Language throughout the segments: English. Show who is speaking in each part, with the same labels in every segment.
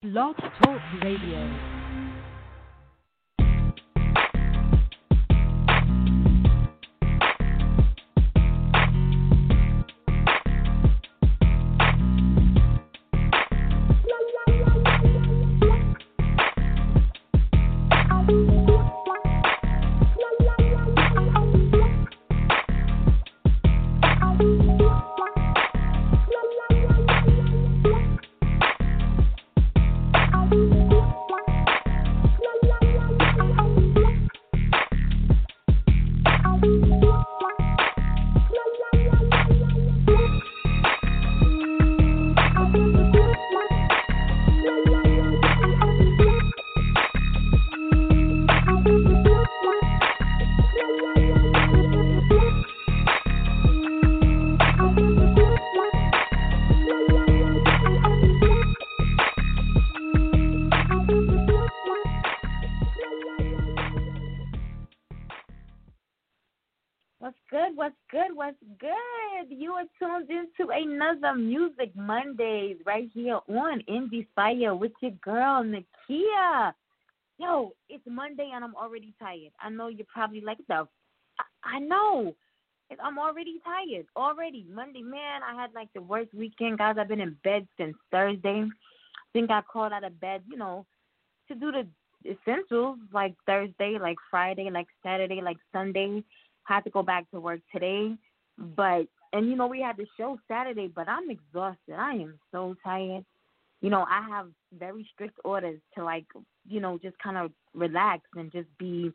Speaker 1: Blog Talk Radio. Mondays right here on Indie Fire with your girl Nakia. Yo, it's Monday and I'm already tired. I know you're probably like the. I, I know. I'm already tired. Already Monday, man. I had like the worst weekend, guys. I've been in bed since Thursday. Think I called out of bed, you know, to do the essentials like Thursday, like Friday, like Saturday, like Sunday. Had to go back to work today, but and you know we had the show Saturday, but I'm exhausted. I am so tired. You know, I have very strict orders to like, you know, just kind of relax and just be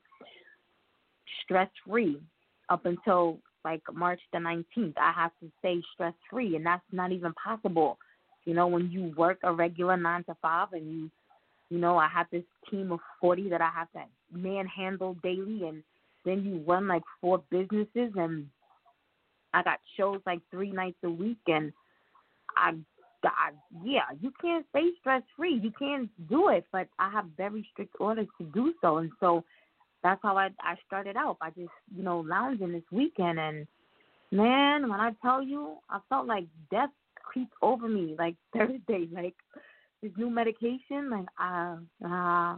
Speaker 1: stress free up until like March the 19th. I have to stay stress free, and that's not even possible. You know, when you work a regular nine to five, and you, you know, I have this team of 40 that I have to manhandle daily, and then you run like four businesses and I got shows like three nights a week, and I, I yeah, you can't stay stress free. You can't do it, but I have very strict orders to do so, and so that's how I I started out by just you know lounging this weekend, and man, when I tell you, I felt like death creeped over me like Thursday, like this new medication, like I uh,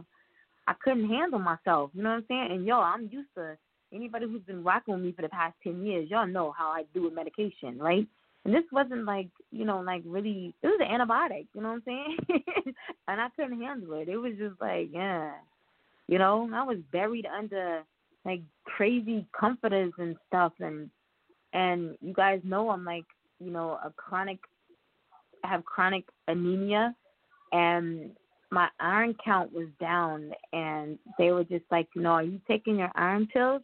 Speaker 1: I couldn't handle myself. You know what I'm saying? And yo, I'm used to anybody who's been rocking with me for the past ten years, y'all know how I do with medication, right? And this wasn't like, you know, like really it was an antibiotic, you know what I'm saying? and I couldn't handle it. It was just like, yeah. You know, I was buried under like crazy comforters and stuff and and you guys know I'm like, you know, a chronic I have chronic anemia and my iron count was down and they were just like, you know, are you taking your iron pills?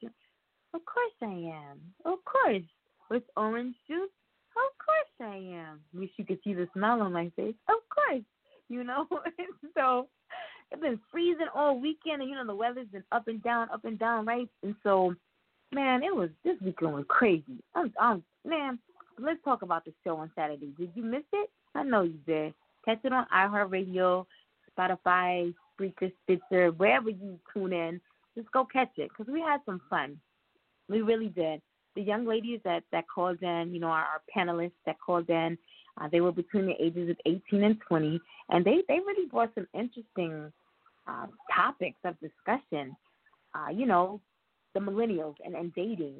Speaker 1: Of course I am. Of course. With orange juice? Of course I am. Wish you could see the smile on my face. Of course. You know? so it's been freezing all weekend and you know the weather's been up and down, up and down, right? And so man, it was this weekend was crazy. I'm I'm man, let's talk about the show on Saturday. Did you miss it? I know you did. Catch it on iHeartRadio, Spotify, Spreaker, Stitcher, wherever you tune in. Just go catch it because we had some fun. We really did. The young ladies that that called in, you know, our, our panelists that called in, uh, they were between the ages of 18 and 20, and they they really brought some interesting uh, topics of discussion. Uh, you know, the millennials and, and dating,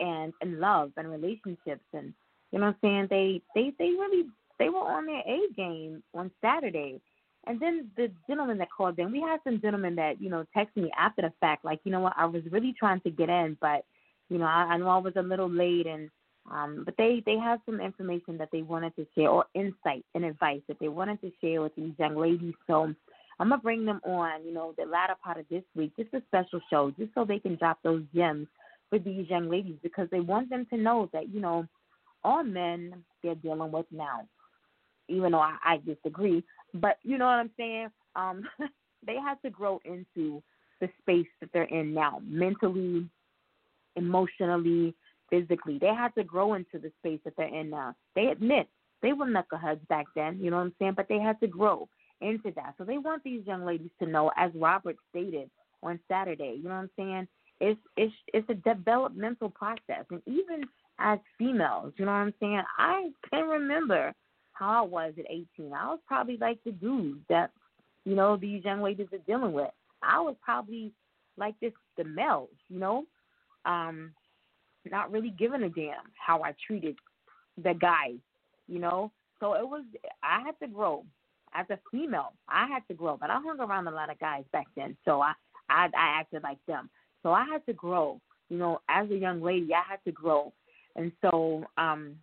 Speaker 1: and and love and relationships, and you know what I'm saying. They they they really they were on their A game on Saturday and then the gentleman that called in, we had some gentlemen that, you know, texted me after the fact, like, you know what, I was really trying to get in, but, you know, I, I know I was a little late and um but they they have some information that they wanted to share or insight and advice that they wanted to share with these young ladies. So I'm gonna bring them on, you know, the latter part of this week, just a special show, just so they can drop those gems for these young ladies because they want them to know that, you know, all men they're dealing with now. Even though I, I disagree, but you know what I'm saying? Um, they had to grow into the space that they're in now, mentally, emotionally, physically. They had to grow into the space that they're in now. They admit they were knuckleheads back then, you know what I'm saying? But they had to grow into that. So they want these young ladies to know, as Robert stated on Saturday, you know what I'm saying? It's it's it's a developmental process, and even as females, you know what I'm saying? I can remember how I was at 18. I was probably like the dude that you know, these young ladies are dealing with. I was probably like this the males, you know, um, not really giving a damn how I treated the guys, you know. So it was I had to grow as a female. I had to grow, but I hung around a lot of guys back then, so I I, I acted like them. So I had to grow, you know, as a young lady. I had to grow, and so um,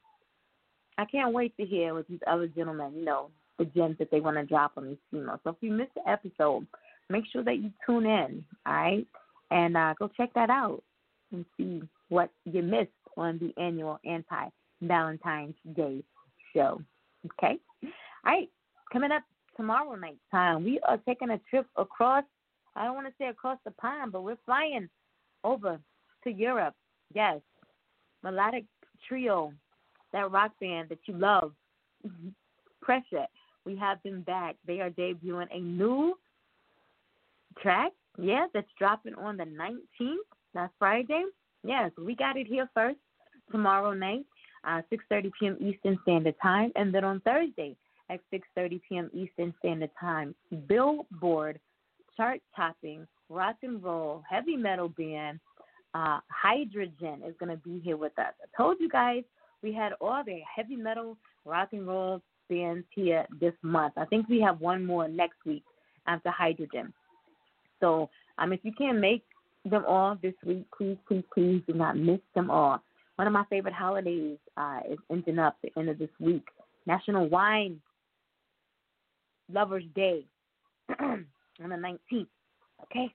Speaker 1: I can't wait to hear what these other gentlemen, you know, the gems that they want to drop on these females. So if you missed the episode, make sure that you tune in, all right, and uh, go check that out and see what you missed on the annual anti Valentine's Day show. Okay, all right, coming up tomorrow night time, we are taking a trip across. I don't want to say across the pond, but we're flying over to Europe. Yes, melodic trio, that rock band that you love, mm-hmm. Pressure. We have them back. They are debuting a new track. Yeah, that's dropping on the 19th. That's Friday. Yes, we got it here first tomorrow night, uh, 6:30 p.m. Eastern Standard Time, and then on Thursday at 6:30 p.m. Eastern Standard Time, Billboard chart-topping rock and roll heavy metal band uh, Hydrogen is going to be here with us. I told you guys we had all the heavy metal rock and roll bands here this month. I think we have one more next week after Hydrogen. So um, if you can't make them all this week, please, please, please do not miss them all. One of my favorite holidays uh, is ending up the end of this week. National Wine Lovers Day on the 19th. Okay?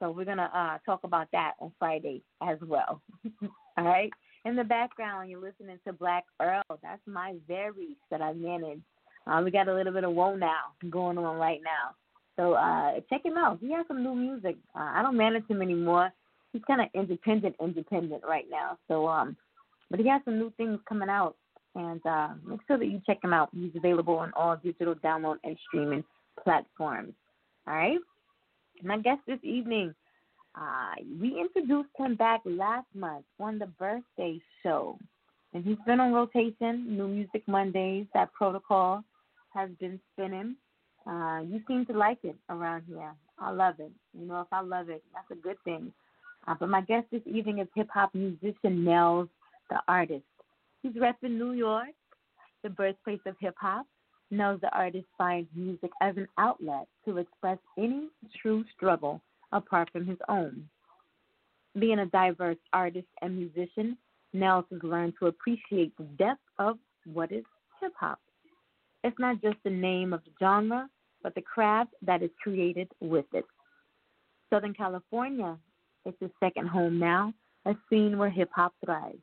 Speaker 1: So we're to uh, talk about that on Friday as well. all right? In the background, you're listening to Black Earl. That's my very that I manage. Uh, we got a little bit of Whoa Now going on right now. So uh, check him out. He has some new music. Uh, I don't manage him anymore. He's kind of independent, independent right now. So, um, but he has some new things coming out, and uh, make sure that you check him out. He's available on all digital download and streaming platforms. All right. My guest this evening uh, we introduced him back last month on the birthday show, and he's been on rotation. New Music Mondays, that protocol has been spinning. Uh, you seem to like it around here. I love it. You know, if I love it, that's a good thing. Uh, but my guest this evening is hip hop musician Nels, the artist. He's repping New York, the birthplace of hip hop. Nels, the artist, finds music as an outlet to express any true struggle apart from his own. Being a diverse artist and musician, Nels has learned to appreciate the depth of what is hip hop. It's not just the name of the genre, but the craft that is created with it. Southern California is his second home now, a scene where hip hop thrives.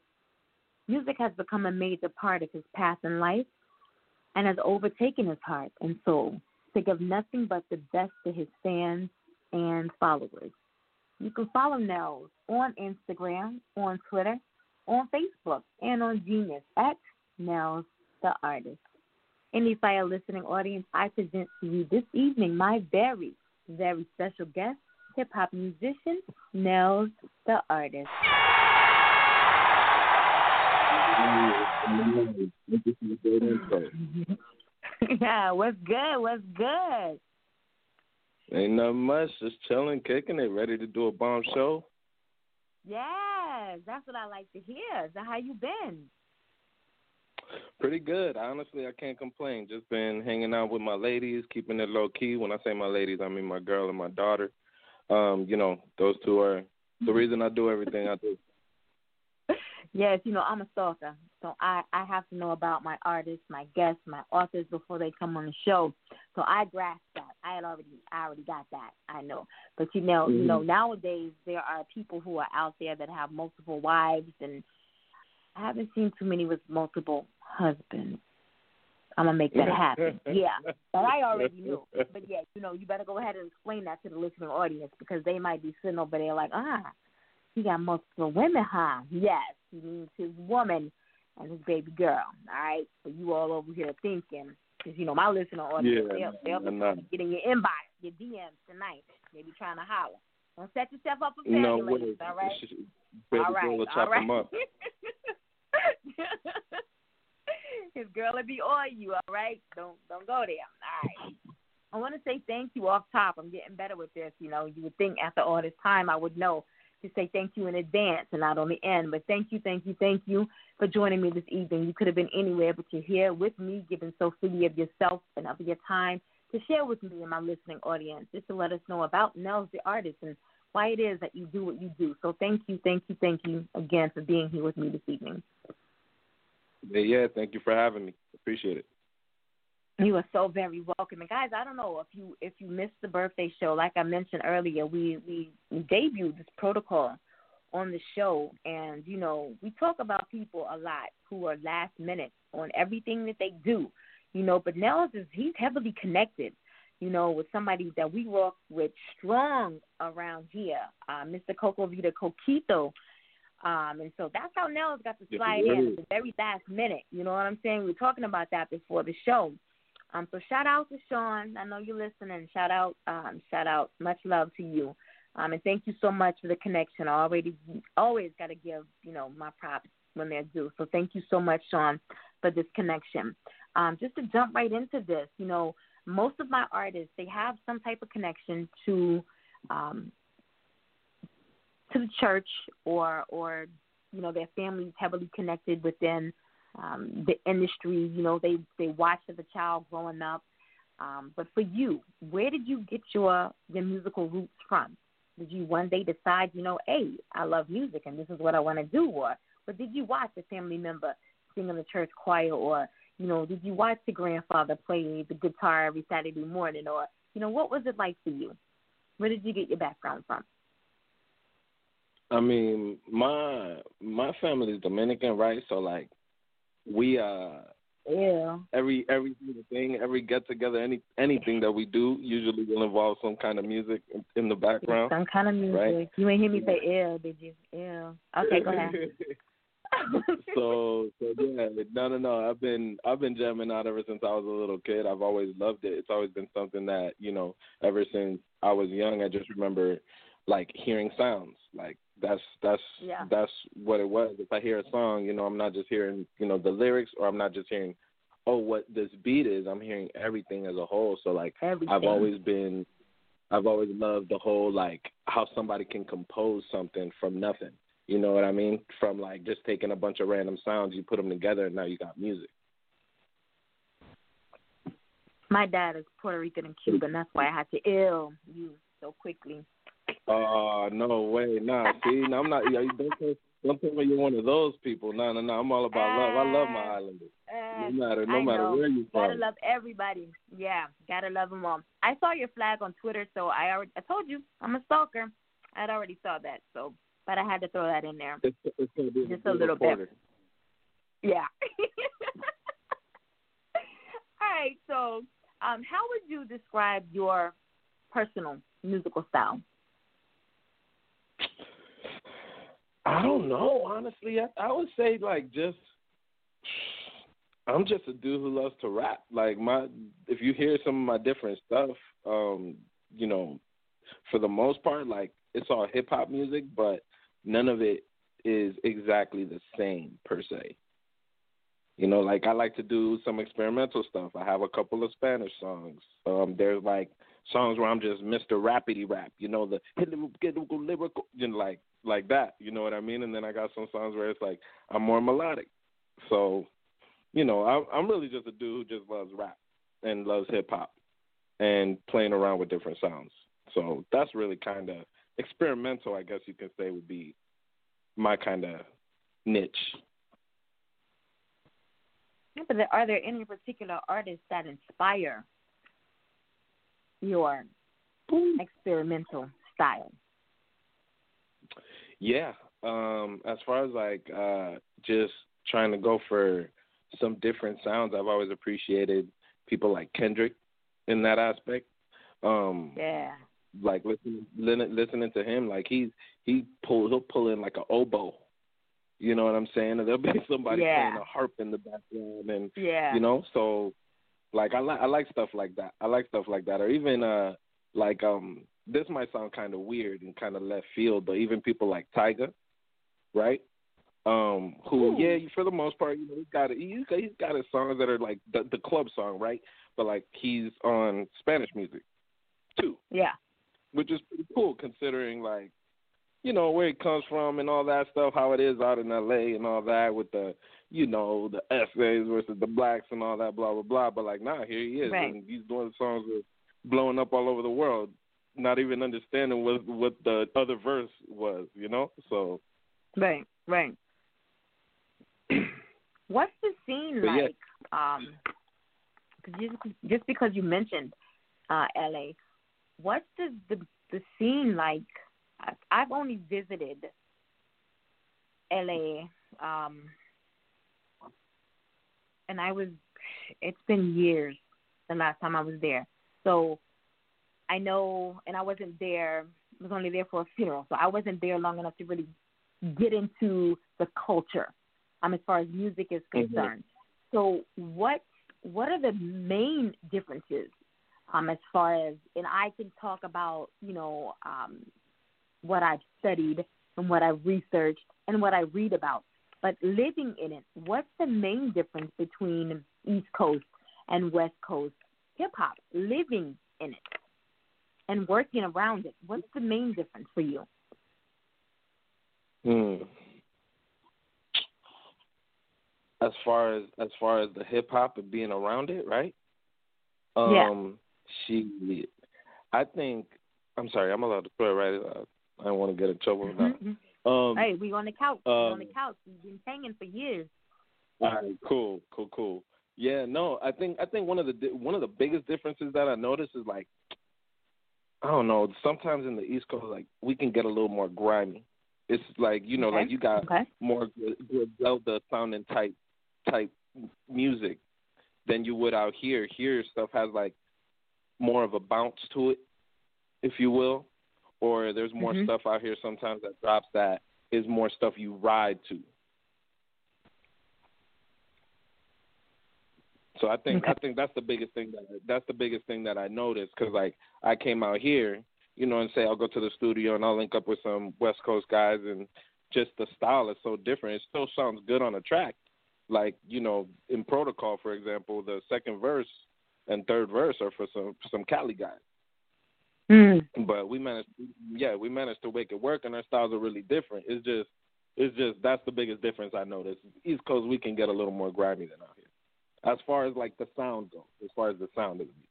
Speaker 1: Music has become a major part of his path in life and has overtaken his heart and soul to give nothing but the best to his fans and followers. You can follow Nels on Instagram, on Twitter, on Facebook, and on Genius at Nels the Artist. The fire listening audience, I present to you this evening my very, very special guest, hip hop musician Nels the Artist. yeah, what's good? What's good?
Speaker 2: Ain't nothing much. Just chilling, kicking it, ready to do a bomb show.
Speaker 1: Yes, that's what I like to hear. So how you been?
Speaker 2: Pretty good. Honestly, I can't complain. Just been hanging out with my ladies, keeping it low key. When I say my ladies, I mean my girl and my daughter. Um, you know, those two are the reason I do everything I do.
Speaker 1: yes, you know, I'm a stalker. So I, I have to know about my artists, my guests, my authors before they come on the show. So I grasped that. I had already I already got that. I know. But you know, mm-hmm. you know, nowadays there are people who are out there that have multiple wives and I haven't seen too many with multiple husbands. I'm gonna make that happen. yeah, but I already knew. But yeah, you know, you better go ahead and explain that to the listening audience because they might be sitting over there like, ah, he got multiple women, huh? Yes, he means his woman and his baby girl. All right, so you all over here thinking, because you know my listener audience, yeah, they'll, they'll be trying to get in your inbox, your DMs tonight. They be trying to holler. Don't set yourself up for failure, no, ladies. All right,
Speaker 2: baby all right, all right.
Speaker 1: his girl will be on you. All right, don't don't go there. All right. I want to say thank you off top. I'm getting better with this. You know, you would think after all this time I would know to say thank you in advance and not on the end. But thank you, thank you, thank you for joining me this evening. You could have been anywhere, but you're here with me, giving so freely of yourself and of your time to share with me and my listening audience, just to let us know about Nels the artist and why it is that you do what you do. So thank you, thank you, thank you again for being here with me this evening.
Speaker 2: Yeah, thank you for having me. Appreciate it.
Speaker 1: You are so very welcome. And guys, I don't know if you if you missed the birthday show, like I mentioned earlier, we we, we debuted this protocol on the show and you know, we talk about people a lot who are last minute on everything that they do. You know, but Nels is he's heavily connected, you know, with somebody that we work with strong around here, uh, Mr. Coco Vita Coquito. Um, and so that's how Nels got to slide yes, in at the very last minute. You know what I'm saying? We were talking about that before the show. Um, so shout out to Sean. I know you're listening. Shout out, um, shout out. Much love to you. Um, and thank you so much for the connection. I already always got to give you know my props when they're due. So thank you so much, Sean, for this connection. Um, just to jump right into this, you know, most of my artists they have some type of connection to um, to the church or or you know their families heavily connected within um, the industry. You know, they they watched as a child growing up. Um, but for you, where did you get your your musical roots from? Did you one day decide, you know, hey, I love music and this is what I want to do, or or did you watch a family member sing in the church choir, or you know, did you watch the grandfather play the guitar every Saturday morning, or you know, what was it like for you? Where did you get your background from?
Speaker 2: I mean, my my family is Dominican, right? So like we uh
Speaker 1: yeah
Speaker 2: every every thing every get together any anything that we do usually will involve some kind of music in, in the background
Speaker 1: some kind of music
Speaker 2: right?
Speaker 1: you ain't hear me say ew did you ew okay go ahead
Speaker 2: so so yeah no no no i've been i've been jamming out ever since i was a little kid i've always loved it it's always been something that you know ever since i was young i just remember like hearing sounds like that's that's
Speaker 1: yeah.
Speaker 2: that's what it was. If I hear a song, you know, I'm not just hearing you know the lyrics, or I'm not just hearing oh what this beat is. I'm hearing everything as a whole. So like
Speaker 1: everything.
Speaker 2: I've always been, I've always loved the whole like how somebody can compose something from nothing. You know what I mean? From like just taking a bunch of random sounds, you put them together, and now you got music.
Speaker 1: My dad is Puerto Rican and Cuban. That's why I had to ill you so quickly.
Speaker 2: Oh uh, no way, nah. See, no, I'm not. Don't tell, don't tell me you're one of those people. No, no, no. I'm all about uh, love. I love my islanders. Uh, no matter, no matter where you're
Speaker 1: from. Gotta love everybody. Yeah, gotta love them all. I saw your flag on Twitter, so I already. I told you I'm a stalker. I'd already saw that, so but I had to throw that in there.
Speaker 2: It's, it's
Speaker 1: Just a little
Speaker 2: reporter.
Speaker 1: bit. Yeah. all right. So, um, how would you describe your personal musical style?
Speaker 2: I don't know, honestly. I, I would say like just I'm just a dude who loves to rap. Like my if you hear some of my different stuff, um, you know, for the most part, like it's all hip hop music, but none of it is exactly the same per se. You know, like I like to do some experimental stuff. I have a couple of Spanish songs. Um, there's like songs where I'm just Mr. Rappity Rap, you know, the lyrical, you know, like like that, you know what I mean? And then I got some songs where it's like I'm more melodic. So, you know, I, I'm really just a dude who just loves rap and loves hip hop and playing around with different sounds. So that's really kind of experimental, I guess you can say, would be my kind of niche.
Speaker 1: but are there any particular artists that inspire your experimental style?
Speaker 2: Yeah. Um, as far as like uh, just trying to go for some different sounds, I've always appreciated people like Kendrick in that aspect. Um,
Speaker 1: yeah.
Speaker 2: Like listening listening to him, like he's he pull he'll pull in like an oboe. You know what I'm saying? And there'll be somebody
Speaker 1: yeah.
Speaker 2: playing a harp in the background, and
Speaker 1: yeah.
Speaker 2: you know, so like I like I like stuff like that. I like stuff like that, or even uh like um this might sound kind of weird and kind of left field, but even people like Tyga, right? Um, who,
Speaker 1: Ooh.
Speaker 2: yeah, for the most part, you know, he's got he's got, he's got his songs that are like the, the club song, right? But like he's on Spanish music too,
Speaker 1: Yeah.
Speaker 2: Which is pretty cool considering like you know where it comes from and all that stuff, how it is out in L.A. and all that with the you know the essays versus the blacks and all that blah blah blah. But like, nah, here he is,
Speaker 1: Right.
Speaker 2: and he's doing songs that are blowing up all over the world, not even understanding what what the other verse was, you know. So
Speaker 1: Right. Right. What's the scene
Speaker 2: But yeah.
Speaker 1: like? Um, 'cause just just because you mentioned uh, L.A., what's the the the scene like? I've only visited L.A. Um, and I was. It's been years the last time I was there, so I know, and I wasn't there. I was only there for a funeral, so I wasn't there long enough to really get into the culture um, as far as music is
Speaker 2: Mhm.
Speaker 1: concerned. So what what are the main differences um, as far as and I can talk about you know um, what I've studied and what I've researched and what I read about, but living in it, what's the main difference between East Coast and West Coast hip hop? Living in it and working around it, what's the main difference for you?
Speaker 2: Hmm. As far as as far as the hip hop and being around it, right?
Speaker 1: Yeah.
Speaker 2: Um, she, I think. I'm sorry, I'm allowed to it right. Uh, I don't want to get in trouble that.
Speaker 1: Mhm.
Speaker 2: Um,
Speaker 1: Hey, we on the couch. we on the
Speaker 2: um,
Speaker 1: couch. We've been hanging for years.
Speaker 2: All right, cool, cool, cool. Yeah, no, I think I think one of the one of the biggest differences that I notice is like, I don't know. Sometimes in the East Coast, like we can get a little more grimy. It's like you know,
Speaker 1: Okay.
Speaker 2: like you got
Speaker 1: Okay.
Speaker 2: more Griselda sounding type type music than you would out here. Here, stuff has like more of a bounce to it, if you will, or there's more
Speaker 1: Mhm.
Speaker 2: stuff out here sometimes that drops that is more stuff you ride to. So I think I think that's the biggest thing that that's the biggest thing that I noticed because like I came out here, you know, and say I'll go to the studio and I'll link up with some West Coast guys and just the style is so different. It still sounds good on a track. Like you know, in Protocol, for example, the second verse and third verse are for some some Cali guys.
Speaker 1: Mm.
Speaker 2: But we managed, yeah, we managed to make it work, and our styles are really different. It's just, it's just that's the biggest difference I noticed. East Coast, we can get a little more grimy than out here, as far as like the sound goes. As far as the sound of the music.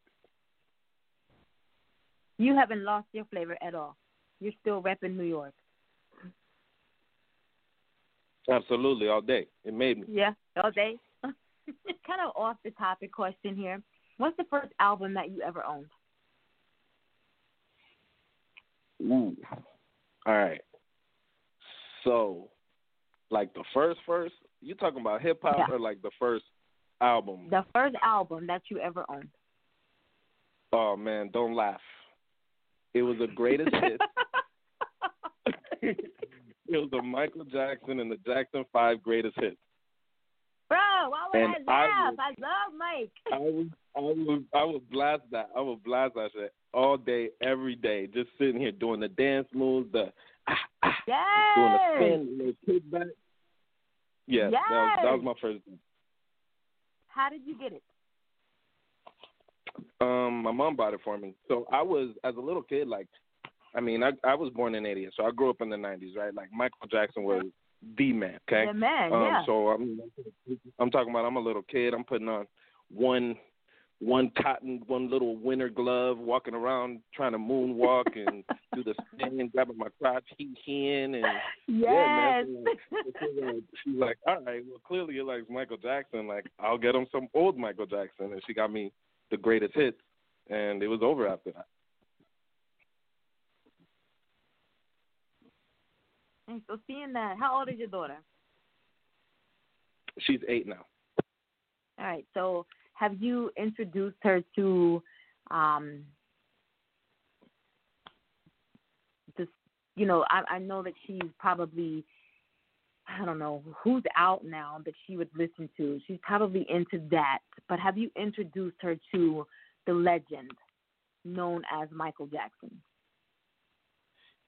Speaker 1: You haven't lost your flavor at all. You're still repping New York.
Speaker 2: Absolutely, all day. It made me.
Speaker 1: Yeah, all day. kind of off the topic question here. What's the first album that you ever owned?
Speaker 2: Ooh. All right. So, like the first first, you talking about hip hop
Speaker 1: Yeah.
Speaker 2: or like the first album?
Speaker 1: The first album that you ever owned.
Speaker 2: Oh man, don't laugh. It was the greatest hit. it was the Michael Jackson and the Jackson Five greatest hits.
Speaker 1: Why would
Speaker 2: And
Speaker 1: I
Speaker 2: I
Speaker 1: laugh?
Speaker 2: was-
Speaker 1: I, love Mike.
Speaker 2: I would, I would, I would blast that. I would blast that shit all day, every day. Just sitting here doing the dance moves, the ah, ah,
Speaker 1: yes.
Speaker 2: doing the spin, the kickback. Yeah, that was that was my first.
Speaker 1: How did you get it?
Speaker 2: Um, my mom bought it for me. So I was as a little kid, like, I mean, I I was born in '80, so I grew up in the '90s, right? Like Michael Jackson was the man. Okay.
Speaker 1: The man,
Speaker 2: Um,
Speaker 1: yeah.
Speaker 2: So I'm I'm talking about I'm a little kid. I'm putting on one one cotton one little winter glove, walking around trying to moonwalk and do the spin, grabbing my crotch, he hen, and yeah,
Speaker 1: yes.
Speaker 2: man. Like, she's like- all right, well clearly he likes Michael Jackson. Like I'll get him some old Michael Jackson, and she got me the greatest hits, and it was over after that.
Speaker 1: And so seeing that, how old is your daughter?
Speaker 2: She's eight now.
Speaker 1: All right. So have you introduced her to um this you know, I I know that she's probably I don't know who's out now that she would listen to. She's probably into that. But have you introduced her to the legend known as Michael Jackson?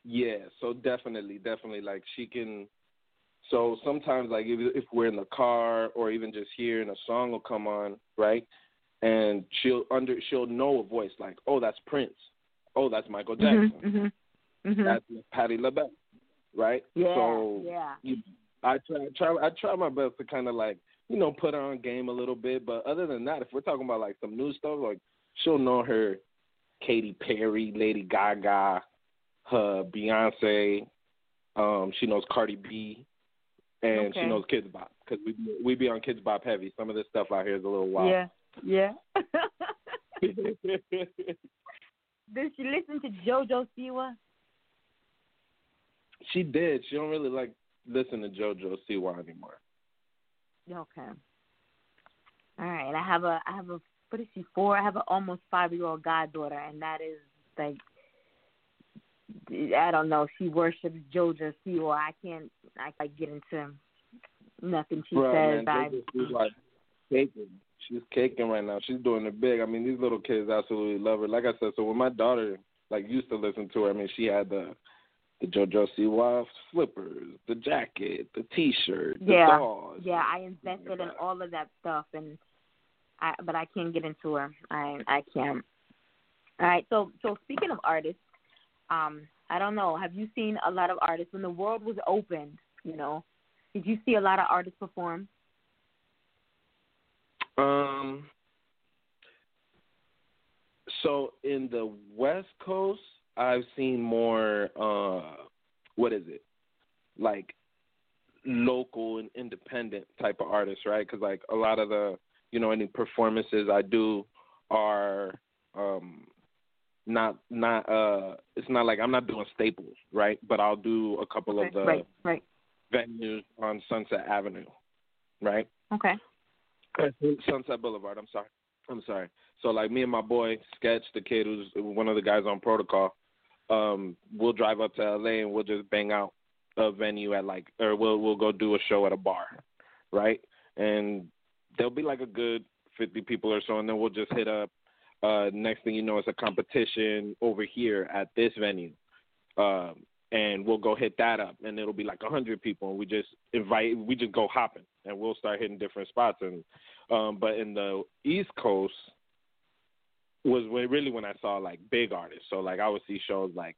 Speaker 2: Yeah, so definitely, definitely, like she can, So sometimes, like if, if we're in the car or even just here, and a song will come on, right? And she'll under she'll know a voice like, oh, that's Prince, oh, that's Michael
Speaker 1: Mm-hmm,
Speaker 2: Jackson,
Speaker 1: Mm-hmm.
Speaker 2: that's Patti LaBelle, right?
Speaker 1: Yeah,
Speaker 2: so
Speaker 1: yeah.
Speaker 2: you, I try try I try my best to kind of like you know put her on game a little bit, but other than that, if we're talking about like some new stuff, like she'll know her Katy Perry, Lady Gaga, her Beyonce, um, she knows Cardi B, and
Speaker 1: Okay.
Speaker 2: she knows Kidz Bop because we we be on Kidz Bop heavy. Some of this stuff out here is a little wild.
Speaker 1: Yeah, yeah. Did she listen to JoJo Siwa?
Speaker 2: she did. She don't really like listen to JoJo Siwa anymore.
Speaker 1: Okay. All right. I have a I have a what is she four? I have an almost five year old goddaughter, and that is like I don't know. She worships JoJo Siwa. I can't I can't get into nothing she says.
Speaker 2: man,
Speaker 1: I
Speaker 2: Siwa's like caking. She's caking right now. She's doing it big. I mean, these little kids absolutely love her. Like I said, so when my daughter like used to listen to her, I mean, she had the the JoJo Siwa slippers, the jacket, the T-shirt, the
Speaker 1: Yeah.
Speaker 2: dolls.
Speaker 1: yeah, I invested in all of that stuff, and I but I can't get into her. I I can't. All right. So so speaking of artists, um, I don't know. Have you seen a lot of artists when the world was opened? You know, did you see a lot of artists perform?
Speaker 2: Um. So in the West Coast, I've seen more. uh What is it? Like local and independent type of artists, right? Because like a lot of the, you know, any performances I do are um not not uh it's not like I'm not doing staples, right? But I'll do a couple of the
Speaker 1: right, right.
Speaker 2: venues on Sunset Avenue, right?
Speaker 1: Okay.
Speaker 2: Sunset Boulevard. I'm sorry. I'm sorry. So like me and my boy Sketch, the kid who's one of the guys on Protocol, um, we'll drive up to LA and we'll just bang out a venue at like, or we'll we'll go do a show at a bar, right? And there'll be like a good fifty people or so, and then we'll just hit up. Uh, next thing you know, it's a competition over here at this venue. Um, and we'll go hit that up, and it'll be like a hundred people, and we just invite, we just go hopping, and we'll start hitting different spots. And um, but in the East Coast was when, really when I saw like big artists. So like I would see shows like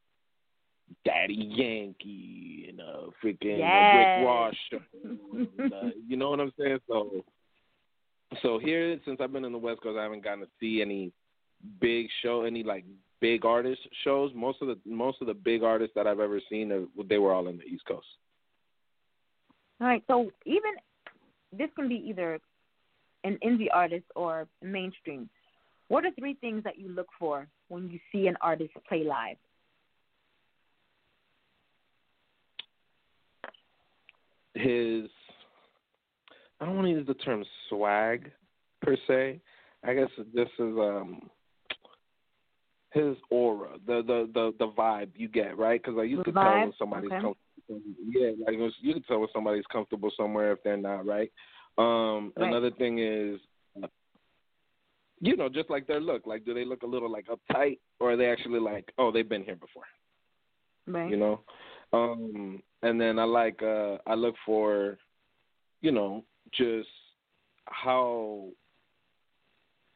Speaker 2: Daddy Yankee and uh freaking
Speaker 1: Yes.
Speaker 2: Rick show, and, uh, you know what I'm saying? So so here since I've been in the West Coast, I haven't gotten to see any big show, any like big artist shows. Most of the most of the big artists that I've ever seen, uh, they were all in the East Coast.
Speaker 1: All right. So even this can be either an indie artist or mainstream. What are three things that you look for when you see an artist play live?
Speaker 2: his I don't want to use the term swag per se. I guess this is um his aura, the the the the vibe you get, right? Because like you
Speaker 1: The
Speaker 2: can tell
Speaker 1: vibe?
Speaker 2: when somebody's
Speaker 1: Okay.
Speaker 2: comfortable. Yeah, like was- you can tell when somebody's comfortable somewhere if they're not, right? Um,
Speaker 1: Right.
Speaker 2: Another thing is, you know, just like their look. Like, do they look a little like uptight, or are they actually like, oh, they've been here before?
Speaker 1: Right.
Speaker 2: you know um and then i like uh i look for you know just how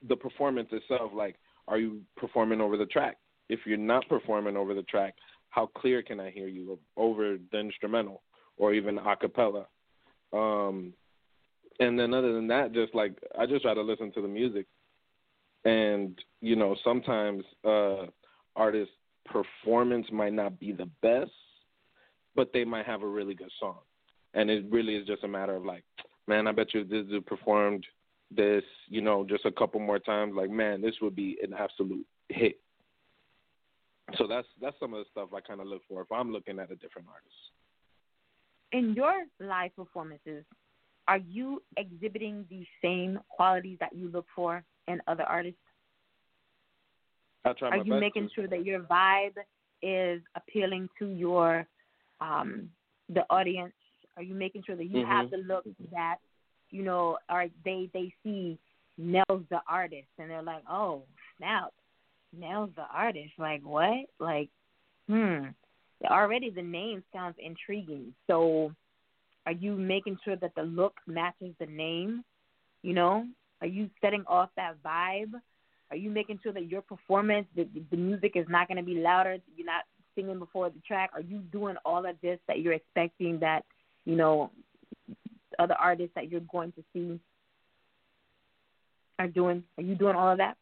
Speaker 2: the performance itself like are you performing over the track? If you're not performing over the track how clear can i hear you over the instrumental or even a cappella? Um and then other than that just like i just try to listen to the music. And you know sometimes uh artists performance might not be the best, but they might have a really good song. And it really is just a matter of like, man, I bet you this dude performed this, you know, just a couple more times, like, man, this would be an absolute hit. So that's that's some of the stuff I kind of look for if I'm looking at a different artist.
Speaker 1: In your live performances, are you exhibiting the same qualities that you look for in other artists?
Speaker 2: I try my
Speaker 1: Are you
Speaker 2: best
Speaker 1: making
Speaker 2: to.
Speaker 1: sure that your vibe is appealing to your um the audience? Are you making sure that you have the look that you know, are they they see Nels the artist and they're like, oh snap, Nels the artist. Like what? Like, hmm. Already the name sounds intriguing. So, Are you making sure that the look matches the name? You know, are you setting off that vibe? Are you making sure that your performance, the, the music is not going to be louder? You're not singing before the track. Are you doing all of this that you're expecting that, you know, other artists that you're going to see are doing? Are you doing all of that?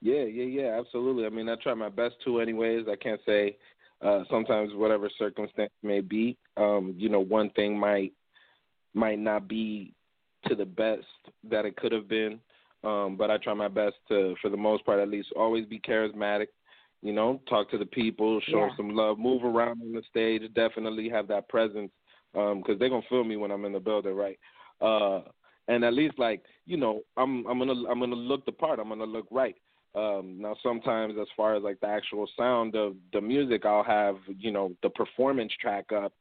Speaker 2: Yeah, yeah, yeah, absolutely. I mean, I try my best to, anyways. I can't say uh, sometimes whatever circumstance may be, um, you know, one thing might might not be to the best that it could have been. Um, but I try my best to, for the most part, at least, always be charismatic. You know, talk to the people, show
Speaker 1: yeah.
Speaker 2: some love, move around on the stage, definitely have that presence because um, they're gonna feel me when I'm in the building, right? Uh, and at least like you know, I'm I'm gonna I'm gonna look the part. I'm gonna look right. Um, now, sometimes as far as like the actual sound of the music, I'll have you know the performance track up,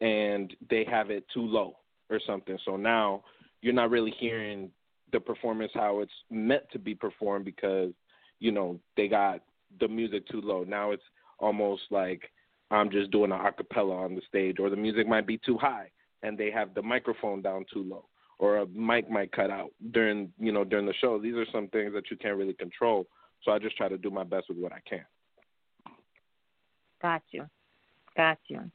Speaker 2: and they have it too low or something. So now you're not really hearing the performance how it's meant to be performed because you know they got the music too low. Now it's almost like I'm just doing an acapella on the stage, or the music might be too high and they have the microphone down too low, or a mic might cut out during you know during the show. These are some things that you can't really control. So I just try to do my best with what I can.
Speaker 1: Got you. Got you.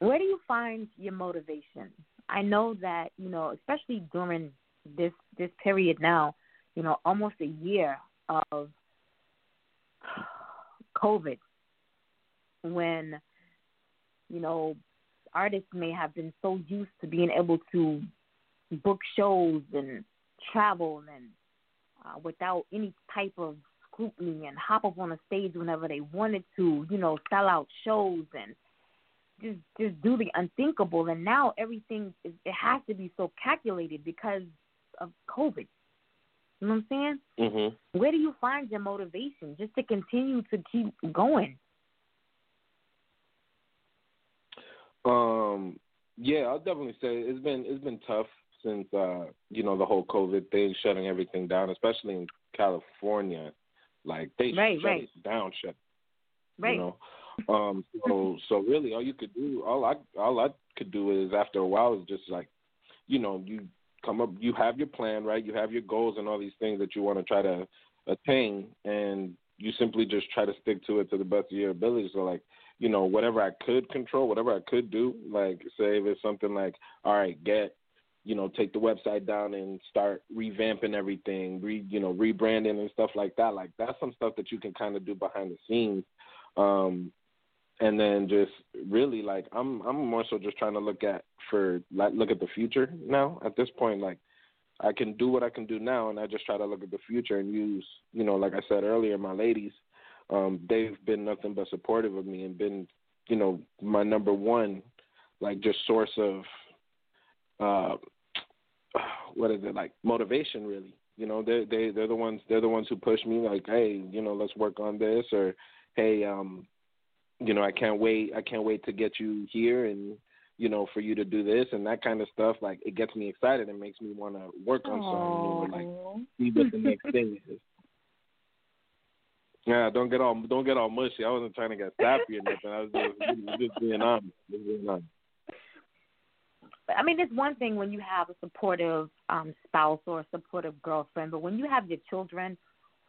Speaker 1: Where do you find your motivation? I know that, you know, especially during this this period now, you know, almost a year of COVID when, you know, artists may have been so used to being able to book shows and travel and uh, without any type of scrutiny and hop up on a stage whenever they wanted to, you know, sell out shows and just just do the unthinkable. And now everything is, it has to be so calculated because of COVID. You know what I'm saying?
Speaker 2: Mm-hmm.
Speaker 1: Where do you find your motivation just to continue to keep going?
Speaker 2: Um, yeah, I'll definitely say it's been it's been tough since uh, you know the whole COVID thing, shutting everything down, especially in California. Like they
Speaker 1: right,
Speaker 2: shut
Speaker 1: right.
Speaker 2: it down, shut.
Speaker 1: Right.
Speaker 2: You know, um, so so really, all you could do, all I all I could do is after a while is just like, you know, you come up, you have your plan, right? You have your goals and all these things that you want to try to attain, and you simply just try to stick to it to the best of your ability. So like, you know, whatever I could control, whatever I could do, like say if it's something like, all right, get you know, take the website down and start revamping everything, re you know, rebranding and stuff like that. Like that's some stuff that you can kind of do behind the scenes. Um, and then just really like I'm I'm more so just trying to look at for like look at the future now. At this point like I can do what I can do now and I just try to look at the future and use you know like I said earlier my ladies um they've been nothing but supportive of me and been you know my number one like just source of uh what is it like motivation really. You know they they they're the ones they're the ones who push me like hey you know let's work on this or hey um you know i can't wait i can't wait to get you here and you know for you to do this and that kind of stuff like it gets me excited and makes me want to work on something you know like see what the next thing is. Yeah don't get all don't get all mushy. I wasn't trying to get sappy or nothing. I was just, just being honest just being honest.
Speaker 1: But I mean, it's one thing when you have a supportive um, spouse or a supportive girlfriend, but when you have your children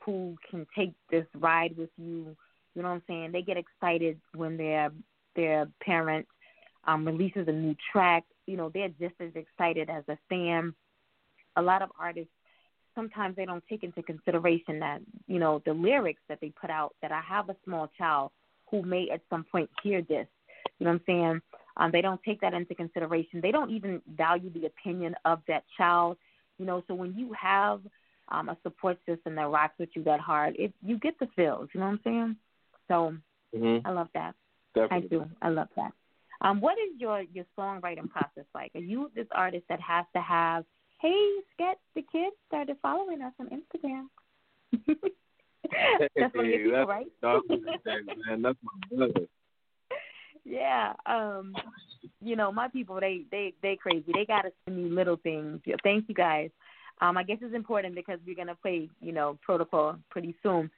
Speaker 1: who can take this ride with you, you know what I'm saying? They get excited when their their parent um, releases a new track. You know, they're just as excited as a fan. A lot of artists sometimes they don't take into consideration that you know the lyrics that they put out. That I have a small child who may at some point hear this. You know what I'm saying? Um, they don't take that into consideration. They don't even value the opinion of that child. You know, so when you have um, a support system that rocks with you that hard, it you get the feels. You know what I'm saying? So
Speaker 2: mm-hmm.
Speaker 1: I love that.
Speaker 2: Definitely.
Speaker 1: I do. I love that. Um, what is your your songwriting process like? Are you this artist that has to have? Hey, Sketch, the kids started following us on Instagram. that's one of your people, right?
Speaker 2: man, that's my brother
Speaker 1: yeah. Um, you know, my people they they they crazy. They gotta send me little things. Thank you guys. Um, I guess it's important because we're gonna play, you know, Protocol pretty soon.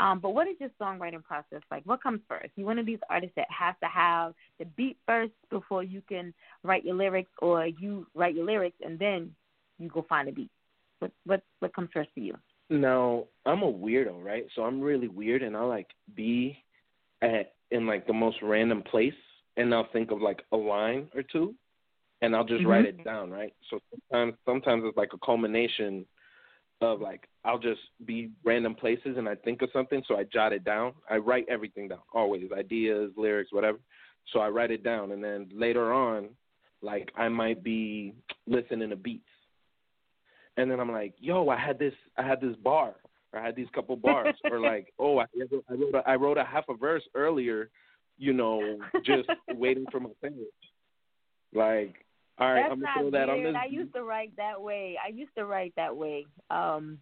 Speaker 1: Um, but what is your songwriting process like? What comes first? You one of these artists that has to have the beat first before you can write your lyrics, or you write your lyrics and then you go find a beat. What what what comes first for you?
Speaker 2: Now I'm a weirdo, right? So I'm really weird, and I like be at in like the most random place, and I'll think of like a line or two, and I'll just mm-hmm. write it down, right? So sometimes sometimes it's like a culmination of like I'll just be random places and I think of something, so I jot it down. I write everything down, always ideas, lyrics, whatever. So I write it down, and then later on, like I might be listening to beats, and then I'm like, yo, I had this, I had this bar, or I had these couple bars, or like, oh, I, I wrote, a, I wrote a half a verse earlier, you know, just waiting for my sandwich. Like all right,
Speaker 1: That's
Speaker 2: I'm
Speaker 1: gonna
Speaker 2: throw that
Speaker 1: weird.
Speaker 2: on this.
Speaker 1: I used to write that way. I used to write that way. Um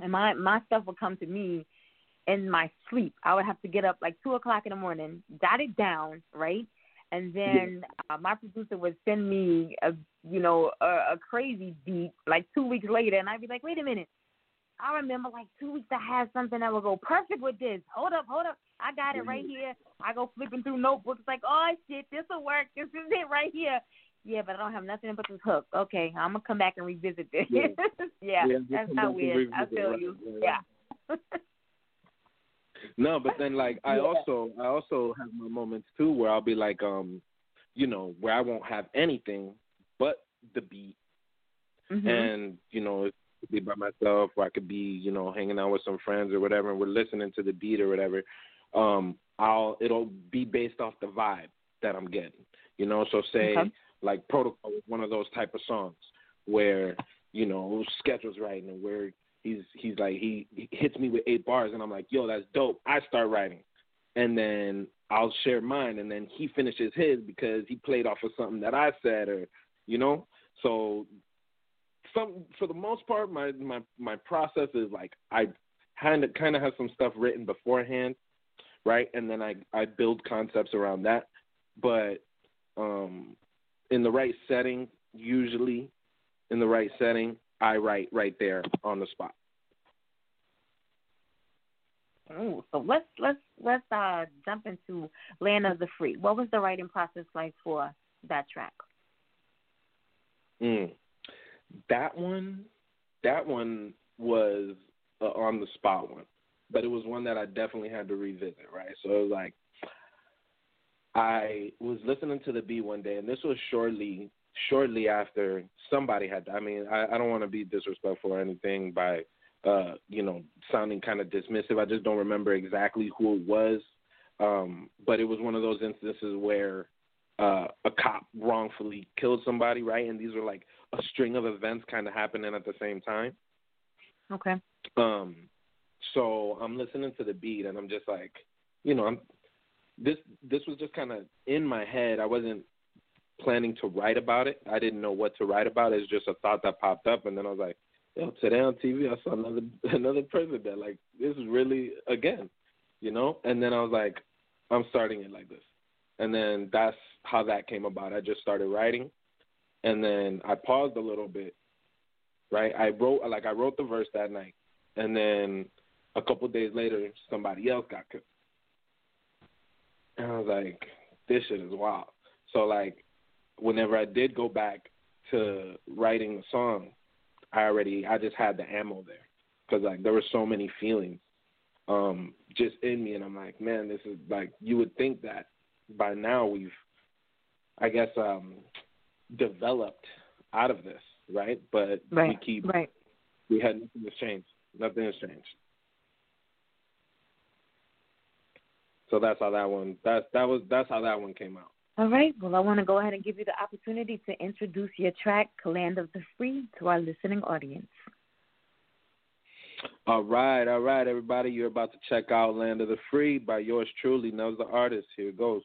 Speaker 1: and my my stuff would come to me in my sleep. I would have to get up like two o'clock in the morning, jot it down, right? And then uh, my producer would send me a you know a, a crazy beat like two weeks later, and I'd be like, wait a minute, I remember like two weeks I had something that would go perfect with this. Hold up, hold up, I got it right here. I go flipping through notebooks like, oh shit, this will work. This is it right here. Yeah, but I don't have nothing but this hook. Okay, I'm gonna come back and revisit this. Yeah, yeah, yeah that's not weird. I feel right. you. Yeah. yeah.
Speaker 2: no, but then like I yeah. also I also have my moments too where I'll be like um, you know, where I won't have anything but the beat, mm-hmm. and you know, be by myself or I could be you know hanging out with some friends or whatever, and we're listening to the beat or whatever. Um, I'll it'll be based off the vibe that I'm getting. You know, so say. Okay like Protocol was one of those type of songs where you know was writing and where he's he's like he, he hits me with eight bars and I'm like yo that's dope. I start writing. And then I'll share mine and then he finishes his because he played off of something that I said or you know? So some for the most part my my my process is like I kind of kind of have some stuff written beforehand right? And then I I build concepts around that. But um in the right setting, usually in the right setting, I write right there on the spot.
Speaker 1: Ooh, so let's let's let's uh, jump into Land of the Free. What was the writing process like for that track?
Speaker 2: Mm. That one, that one was uh, on the spot one, but it was one that I definitely had to revisit. Right, so it was like I was listening to the beat one day, and this was shortly shortly after somebody had. I mean, I, I don't want to be disrespectful or anything by uh, you know sounding kind of dismissive. I just don't remember exactly who it was, um, but it was one of those instances where uh, a cop wrongfully killed somebody, right? And these were like a string of events kind of happening at the same time.
Speaker 1: Okay.
Speaker 2: Um, so I'm listening to the beat, and I'm just like, you know, I'm this this was just kind of in my head. I wasn't planning to write about it. I didn't know what to write about. It's just a thought that popped up, and then I was like, "Yo, today on TV, I saw another another president. Like this is really again, you know." And then I was like, "I'm starting it like this," and then that's how that came about. I just started writing, and then I paused a little bit. Right, I wrote like I wrote the verse that night, and then a couple days later, somebody else got killed. And I was like, this shit is wild. So like, whenever I did go back to writing the song, I already I just had the ammo there because like there were so many feelings um just in me, and I'm like, man, this is like you would think that by now we've, I guess, um developed out of this, right? But
Speaker 1: right.
Speaker 2: we keep
Speaker 1: right.
Speaker 2: We had nothing has changed. Nothing has changed. So that's how that one that that was that's how that one came out.
Speaker 1: All right. Well, I want to go ahead and give you the opportunity to introduce your track, "Land of the Free," to our listening audience.
Speaker 2: All right, all right, everybody. You're about to check out "Land of the Free" by yours truly, Nels the artist. Here it goes.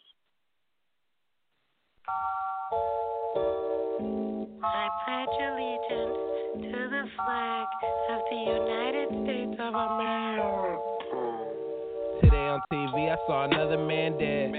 Speaker 3: I pledge allegiance to the flag of the United States of America.
Speaker 4: TV, I saw another man dead.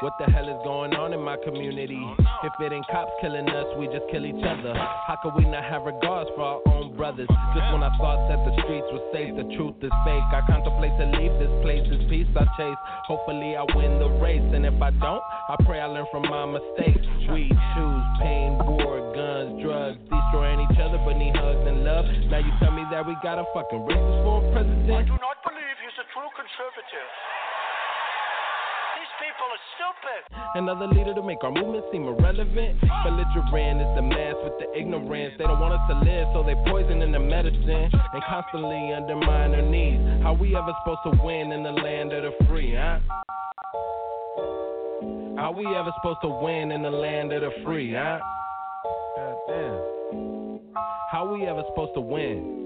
Speaker 4: What the hell is going on in my community? If it ain't cops killing us, we just kill each other. How could we not have regards for our own brothers? Just when I thought that the streets were safe, the truth is fake. I contemplate to leave this place, this peace I chase. Hopefully I win the race, and if I don't, I pray I learn from my mistakes. We choose pain, war, guns, drugs, destroying each other, but need hugs and love. Now you tell me that we got a fucking racist for a president?
Speaker 5: He's conservative. These people are stupid.
Speaker 4: Another leader to make our movement seem irrelevant. Belligerent is the mass with the ignorance. They don't want us to live, so they poison in the medicine and constantly undermine our needs. How we ever supposed to win in the land of the free, huh? How we ever supposed to win in the land of the free, huh? God. How we ever supposed to win?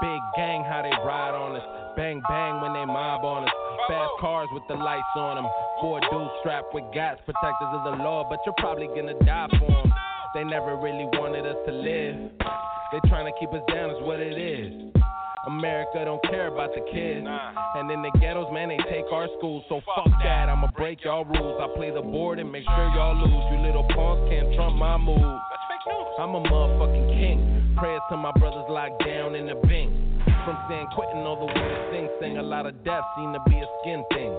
Speaker 4: Big gang, how they ride on us. Bang, bang when they mob on us. Fast cars with the lights on them. Four dudes strapped with gas, protectors of the law, but you're probably gonna die for them. They never really wanted us to live. They trying to keep us down, is what it is. America don't care about the kids. And in the ghettos, man, they take our schools. So fuck that, I'ma break y'all rules. I play the board and make sure y'all lose. You little punks can't trump my moves. I'm a motherfucking king. Prayers to my brothers locked down in the bank. From San Quentin all the way to Sing Sing, a lot of death seem to be a skin thing.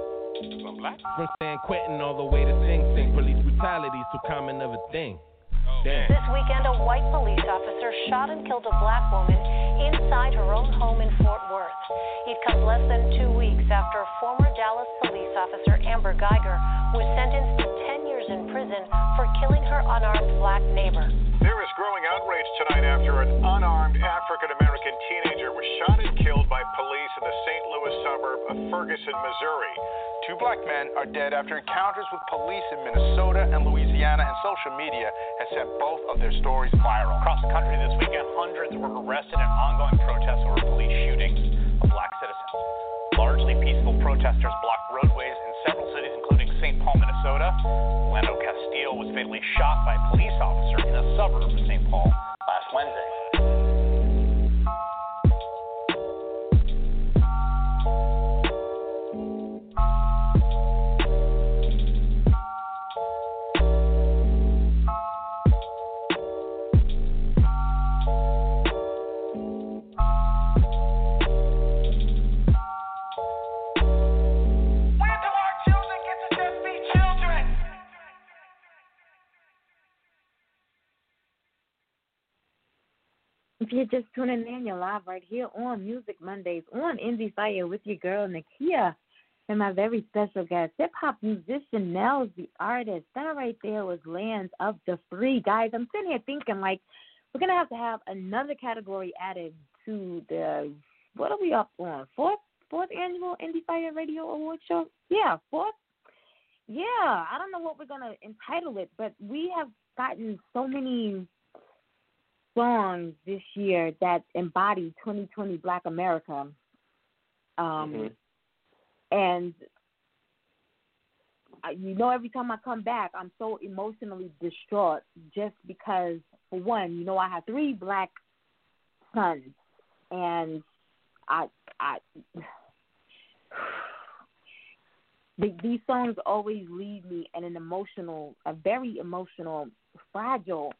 Speaker 4: From San Quentin all the way to Sing Sing, police brutality so common of a thing. Oh, Damn.
Speaker 6: This weekend, a white police officer shot and killed a black woman inside her own home in Fort Worth. It comes less than two weeks after former Dallas police officer Amber Guyger was sentenced to 10 years in prison for killing her unarmed black neighbor.
Speaker 5: There is growing outrage tonight after an unarmed African American teenager was shot and killed by police in the St. Louis suburb of Ferguson, Missouri. Two black men are dead after encounters with police in Minnesota and Louisiana, and social media has sent both of their stories viral.
Speaker 7: Across the country this weekend, hundreds were arrested in ongoing protests over police shootings of black citizens. Largely peaceful protesters blocked roadways in several cities. Paul, Minnesota. Lando Castile was fatally shot by a police officer in a suburb of St. Paul last Wednesday.
Speaker 1: If you're just tuning in, you're live right here on Music Mondays on Indie Fire with your girl Nakia and my very special guest, hip hop musician Nels the artist. That right there was Lands of the Free. Guys, I'm sitting here thinking like we're gonna have to have another category added to the what are we up on? Fourth fourth annual Indie Fire Radio Award show? Yeah, fourth. Yeah, I don't know what we're gonna entitle it, but we have gotten so many songs this year that embody 2020 Black America. Um,
Speaker 2: Mhm.
Speaker 1: And you know, every time I come back, I'm so emotionally distraught just because, for one, you know, I have three black sons, and I, I, these songs always leave me in an emotional, a very emotional, fragile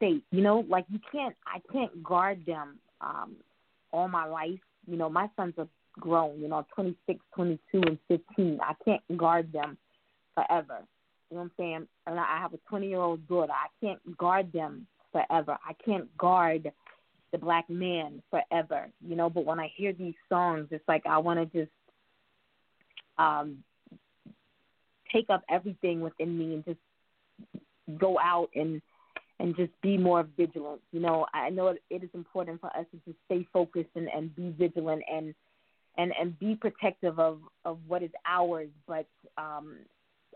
Speaker 1: state. You know, like you can't, I can't guard them um, all my life. You know, my sons are grown. You know, 26, 22, and 15. I can't guard them forever. You know what I'm saying? And I have a 20 year old daughter. I can't guard them forever. I can't guard the black man forever. You know, but when I hear these songs, it's like I want to just um take up everything within me and just go out and and just be more vigilant. You know, I know it, it is important for us to stay focused and, and be vigilant and and and be protective of of what is ours, but um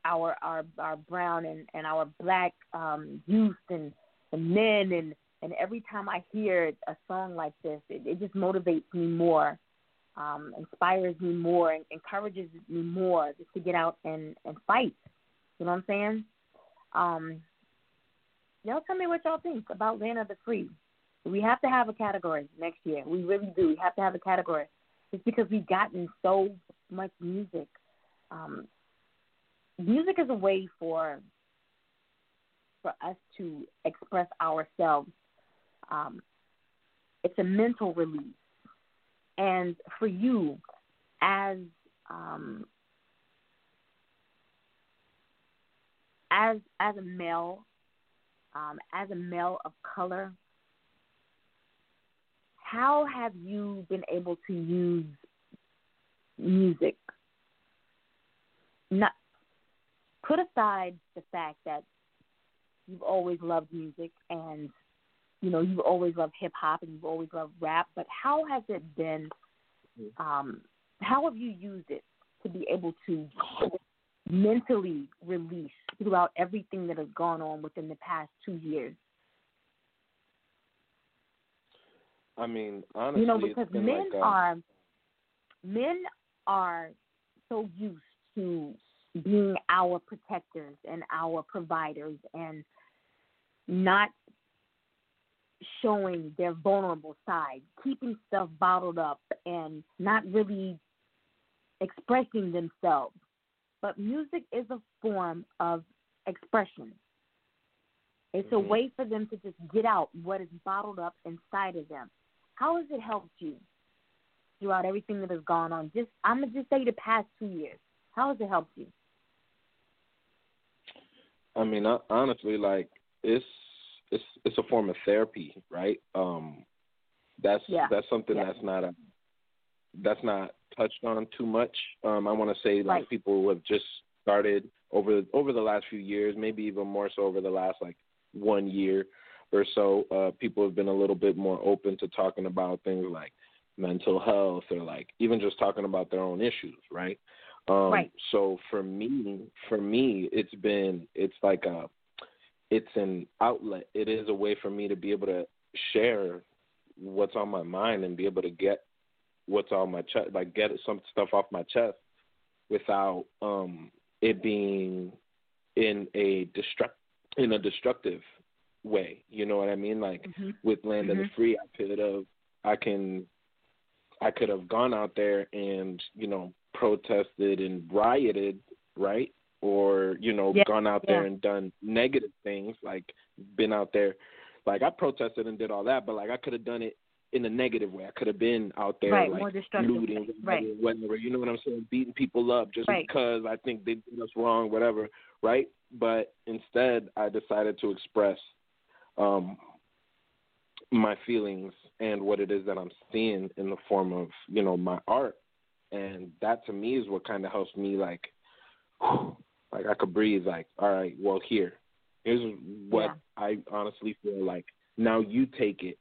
Speaker 1: our our our brown and and our black um youth and and men and and every time I hear a song like this, it, it just motivates me more, um, inspires me more, and encourages me more just to get out and and fight. You know what I'm saying? Um, y'all tell me what y'all think about Land of the Free. We have to have a category next year. We really do. We have to have a category. It's because we've gotten so much music. Um, music is a way for for us to express ourselves. Um, it's a mental release, and for you, as um, as as a male, um, as a male of color, how have you been able to use music? Not put aside the fact that you've always loved music and you know you've always loved hip hop and you've always loved rap, but how has it been? Um, how have you used it to be able to mentally release throughout everything that has gone on within the past two years?
Speaker 2: I mean, honestly,
Speaker 1: you know, because
Speaker 2: men
Speaker 1: like uh, are men are so used to being our protectors and our providers and not showing their vulnerable side, keeping stuff bottled up and not really expressing themselves. But music is a form of expression. It's
Speaker 2: mm-hmm.
Speaker 1: a way for them to just get out what is bottled up inside of them. How has it helped you throughout everything that has gone on? Just I'm gonna just say the past two years. How has it helped you?
Speaker 2: I mean, I, honestly, like it's it's it's a form of therapy, right? Um, that's
Speaker 1: yeah.
Speaker 2: that's something
Speaker 1: yeah.
Speaker 2: that's not a that's not touched on too much. Um, I want to say like
Speaker 1: right.
Speaker 2: people who have just started over over the last few years, maybe even more so over the last like one year or so, uh, people have been a little bit more open to talking about things like mental health or like even just talking about their own issues, right? Um,
Speaker 1: right.
Speaker 2: So for me, for me, it's been it's like a it's an outlet. It is a way for me to be able to share what's on my mind and be able to get what's on my chest, like get some stuff off my chest without um it being in a destruct in a destructive way. You know what I mean? Like
Speaker 1: mm-hmm.
Speaker 2: with Land
Speaker 1: mm-hmm.
Speaker 2: of the Free, I could have, I can, I could have gone out there and you know protested and rioted, right? Or you know
Speaker 1: yeah.
Speaker 2: gone out
Speaker 1: yeah.
Speaker 2: there and done negative things, like been out there, like I protested and did all that, but like I could have done it in a negative way. I could have been out there
Speaker 1: right,
Speaker 2: like
Speaker 1: looting,
Speaker 2: right. whatever, you know what I'm saying, beating people up just
Speaker 1: right.
Speaker 2: because I think they did us wrong, whatever, right? But instead, I decided to express um, my feelings and what it is that I'm seeing in the form of you know my art, and that to me is what kind of helps me like, whew, like I could breathe. Like, all right, well here, here's what
Speaker 1: yeah.
Speaker 2: I honestly feel like. Now you take it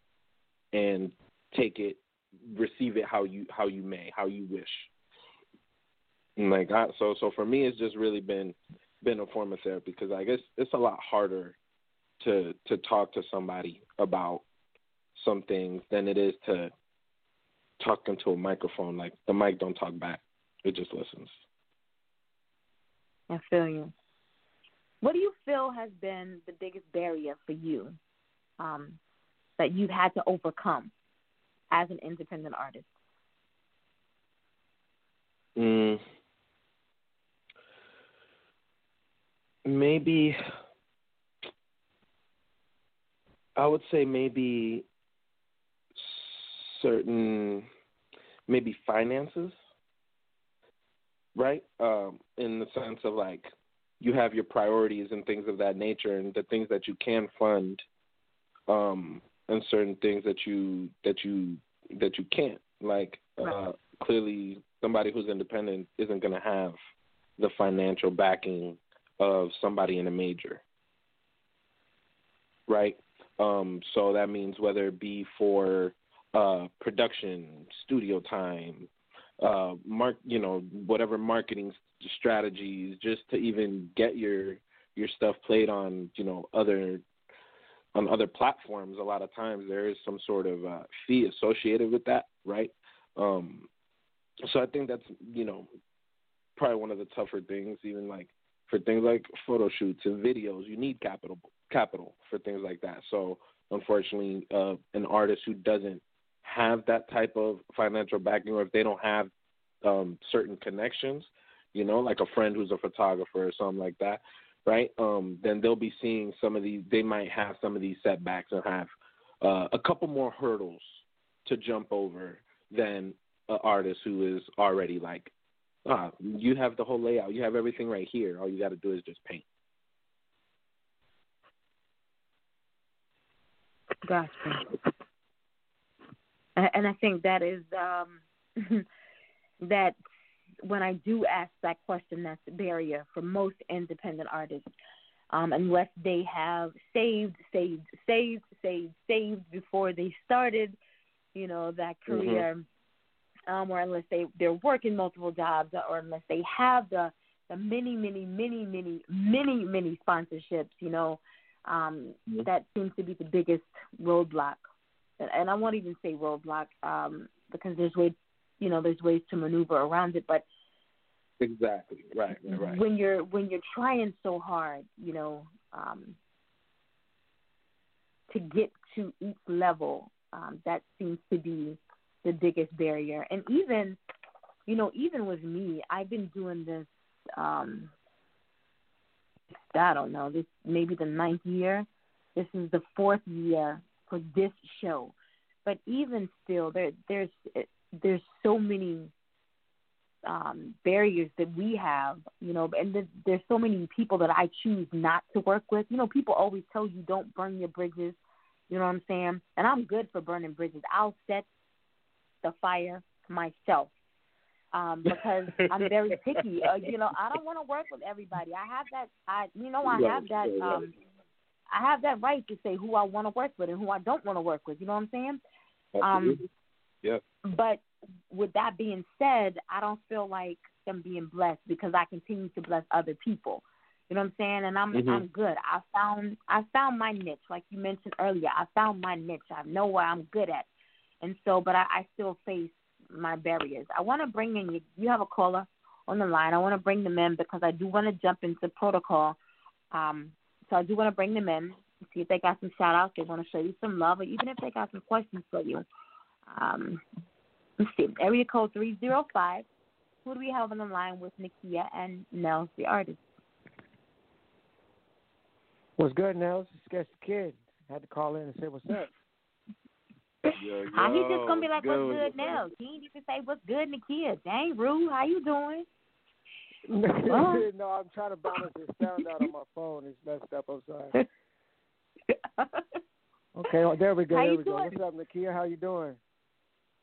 Speaker 2: and take it, receive it how you how you may, how you wish. And like I, so, so for me, it's just really been been a form of therapy because I guess it's a lot harder to to talk to somebody about some things than it is to talk into a microphone. Like the mic don't talk back; it just listens.
Speaker 1: I feel you. What do you feel has been the biggest barrier for you um, that you've had to overcome as an independent artist?
Speaker 2: Mm, maybe I would say maybe certain maybe finances, right? Um, in the sense of like you have your priorities and things of that nature, and the things that you can fund, um, and certain things that you that you that you can't. Like uh, clearly, somebody who's independent isn't going to have the financial backing of somebody in a major, right? Um, so that means whether it be for uh, production, studio time, uh, mark, you know, whatever marketing strategies, just to even get your your stuff played on, you know, other on other platforms. A lot of times there is some sort of uh, fee associated with that, right? Um, so I think that's you know probably one of the tougher things, even like for things like photo shoots and videos, you need capital capital for things like that. So unfortunately, uh, an artist who doesn't have that type of financial backing, or if they don't have um, certain connections, you know, like a friend who's a photographer or something like that, right? Um, then they'll be seeing some of these. They might have some of these setbacks and have uh, a couple more hurdles to jump over than an artist who is already like, ah, you have the whole layout, you have everything right here. All you got to do is just paint.
Speaker 1: Gotcha. And I think that is um, that when I do ask that question, that's the barrier for most independent artists. Um, unless they have saved, saved, saved, saved, saved before they started, you know, that
Speaker 2: Mm-hmm.
Speaker 1: career, um, or unless they they're working multiple jobs, or unless they have the the many, many, many, many, many, many sponsorships, you know, um, that seems to be the biggest roadblock. And, and I won't even say roadblock um, because there's ways, you know, there's ways to maneuver around it. But
Speaker 2: Exactly. Right. Right.
Speaker 1: when you're when you're trying so hard, you know, um, to get to each level, um, that seems to be the biggest barrier. And even, you know, even with me, I've been doing this. Um, I don't know. This maybe the ninth year. This is the fourth year for this show, but even still, there there's there's so many um, barriers that we have, you know, and there's, there's so many people that I choose not to work with. You know, people always tell you don't burn your bridges. You know what I'm saying? And I'm good for burning bridges. I'll set the fire myself um, because I'm very picky. Uh, you know, I don't want to work with everybody. I have that. I, you know, I have that. Um, I have that right to say who I want to work with and who I don't want to work with. You know what I'm saying? Um,
Speaker 2: Absolutely. yeah.
Speaker 1: But with that being said, I don't feel like I'm being blessed because I continue to bless other people. You know what I'm saying? And I'm
Speaker 2: Mhm.
Speaker 1: I'm good. I found I found my niche, like you mentioned earlier. I found my niche. I know what I'm good at, and so, but I, I still face my barriers. I want to bring in you. You have a caller on the line. I want to bring them in because I do want to jump into protocol. Um, so I do want to bring them in, to see if they got some shout outs. They want to show you some love, or even if they got some questions for you. Um, let's see. Area code 305. Who do we have on the line with Nakia and Nels, the artist?
Speaker 8: What's good, Nels? Sketch the kid. Had to call in and say what's up.
Speaker 2: Yo,
Speaker 1: How he just gonna be like,
Speaker 2: good
Speaker 1: "What's
Speaker 2: with
Speaker 1: good,
Speaker 2: you,
Speaker 1: Nels"? He ain't even say, "What's good, Nakia"? Dang, rude. How you doing?
Speaker 8: no, I'm trying to balance this sound out on my phone. It's messed up. I'm sorry. Okay, well, there we go.
Speaker 1: How
Speaker 8: there
Speaker 1: you
Speaker 8: we go. What's up, Nakia? How you doing?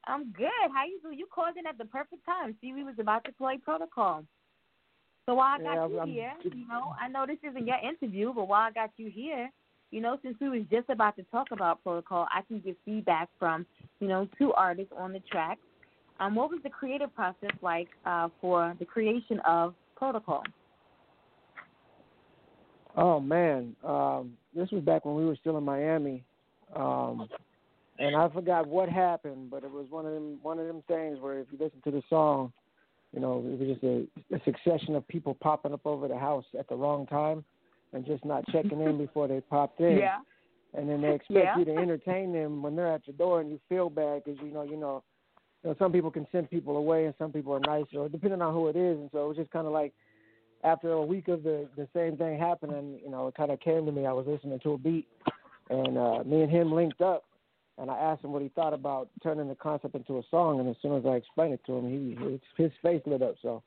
Speaker 1: I'm good. How you doing? You called in at the perfect time. See, we was about to play protocol. So while I got
Speaker 8: Yeah,
Speaker 1: you
Speaker 8: I'm-
Speaker 1: here, you know, I know this isn't your interview, but while I got you here, you know, since we was just about to talk about protocol, I can give feedback from, you know, two artists on the track. Um, what was the creative process like uh, for the creation of protocol?
Speaker 8: Oh man, um, this was back when we were still in Miami, um, and I forgot what happened, but it was one of them one of them things where if you listen to the song, you know, it was just a, a succession of people popping up over the house at the wrong time, and just not checking in before they popped in. Yeah. and then they expect
Speaker 1: Yeah.
Speaker 8: you to entertain them when they're at your door, and you feel bad because you know, you know, you know, some people can send people away, and some people are nicer, depending on who it is. And so it was just kind of like after a week of the the same thing happening, you know, it kind of came to me. I was listening to a beat, and uh, me and him linked up, and I asked him what he thought about turning the concept into a song. And as soon as I explained it to him, he his, face lit up. So,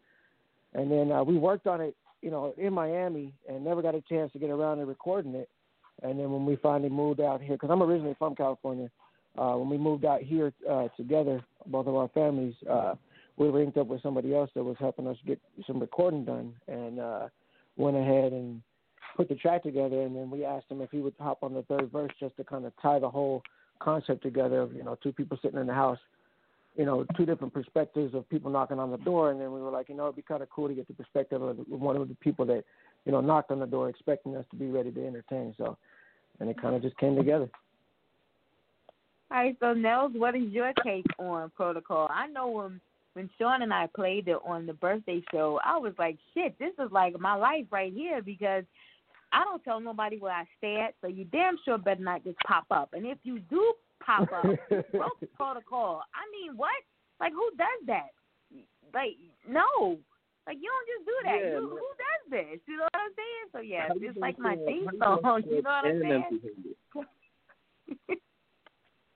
Speaker 8: and then uh, we worked on it, you know, in Miami, and never got a chance to get around to recording it. And then when we finally moved out here, because I'm originally from California, uh, when we moved out here uh, together, both of our families, uh, we linked up with somebody else that was helping us get some recording done, and uh, went ahead and put the track together. And then we asked him if he would hop on the third verse just to kind of tie the whole concept together of you know two people sitting in the house, you know, two different perspectives of people knocking on the door. And then we were like, you know, it'd be kind of cool to get the perspective of one of the people that you know knocked on the door expecting us to be ready to entertain. So, and it kind of just came together.
Speaker 1: All right, so Nels, what is your take on protocol? I know when when Sean and I played it on the birthday show, I was like, shit, this is like my life right here because I don't tell nobody where I stay at, so you damn sure better not just pop up. And if you do pop up, broke protocol. I mean, what? Like, who does that? like no, like you don't just do that.
Speaker 2: Yeah,
Speaker 1: you, who does this? You know what I'm saying? So yeah, it's like my theme song. You know what I'm saying?
Speaker 2: empty-handed?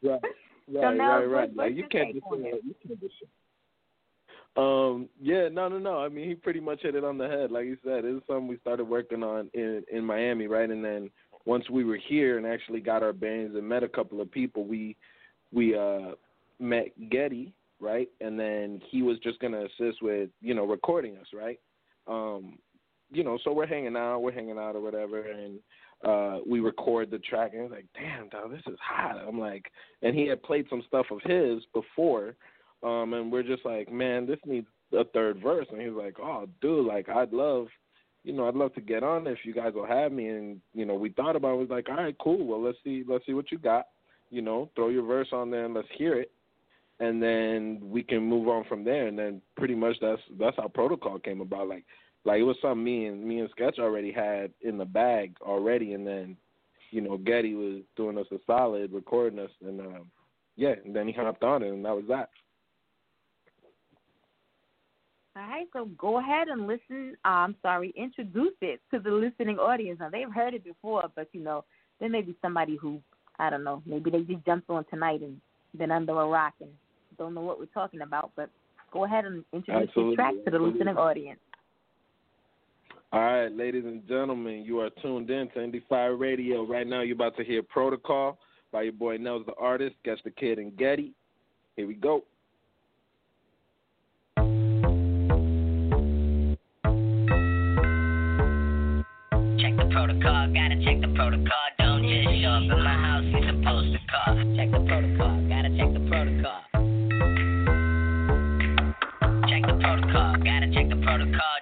Speaker 2: Right,
Speaker 1: So
Speaker 2: right,
Speaker 1: now,
Speaker 2: right, right. Like you can't just say,
Speaker 1: it?
Speaker 2: you can't just. Um. Yeah. No. No. No. I mean, he pretty much hit it on the head. Like you said, it was something we started working on in in Miami, right? And then once we were here and actually got our bands and met a couple of people, we we uh met Getty, right? And then he was just gonna assist with you know recording us, right? Um. You know, so we're hanging out, we're hanging out or whatever, and uh we record the track and he's like, Damn dog, this is hot. I'm like and he had played some stuff of his before, um, and we're just like, Man, this needs a third verse and he was like, Oh, dude, like I'd love you know, I'd love to get on if you guys will have me and, you know, we thought about it, was like, All right, cool, well let's see let's see what you got. You know, throw your verse on there and let's hear it. And then we can move on from there and then pretty much that's that's how protocol came about. Like like it was something me and me and Sketch already had in the bag already, and then you know Getty was doing us a solid, recording us, and um, yeah, and then he hopped on it, and that was that.
Speaker 1: All right, so go ahead and listen. Uh, I'm sorry, introduce it to the listening audience. Now they've heard it before, but you know there may be somebody who I don't know. Maybe they just jumped on tonight and been under a rock and don't know what we're talking about. But go ahead and introduce
Speaker 2: Absolutely,
Speaker 1: your track to the listening audience.
Speaker 2: All right, ladies and gentlemen, you are tuned in to Indie Fire Radio. Right now, you're about to hear Protocol by your boy Nels the Artist, Sketch the Kid, and Getty. Here we go.
Speaker 9: Protocol, gotta check the protocol. Don't just show up in my house, you supposed to call. Check the protocol, gotta check the protocol. Check the protocol, gotta check the protocol.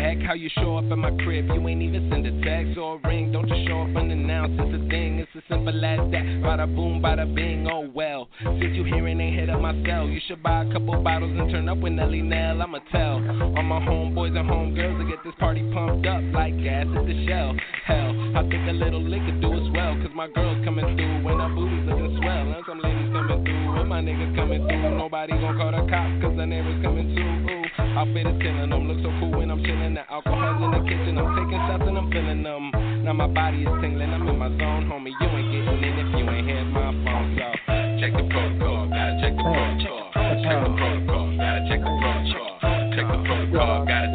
Speaker 4: Heck? How you show up at my crib? You ain't even send a text or a ring. Don't just show up unannounced. It's a thing, it's as simple as that. Bada boom, bada bing, oh well. Since you hearing ain't hit up my cell, you should buy a couple bottles and turn up with Nelly Nell. I'ma tell all my homeboys and homegirls to get this party pumped up like gas at the shell. Hell, I think a little liquor do as well. Cause my girls coming through when our booty's looking swell. And some ladies coming through, and my niggas coming through. Nobody gon' call the cops cause the neighbors coming too. Ooh, outfit is killing them. Look so cool when I'm chilling. The alcohol's in the kitchen. I'm taking shots and I'm feeling them. Now my body is tingling. I'm in my zone, homie. You ain't getting in if you ain't hit my phone. So check the protocol. Gotta check the protocol. Check the protocol. Gotta check the protocol. Check the protocol. Gotta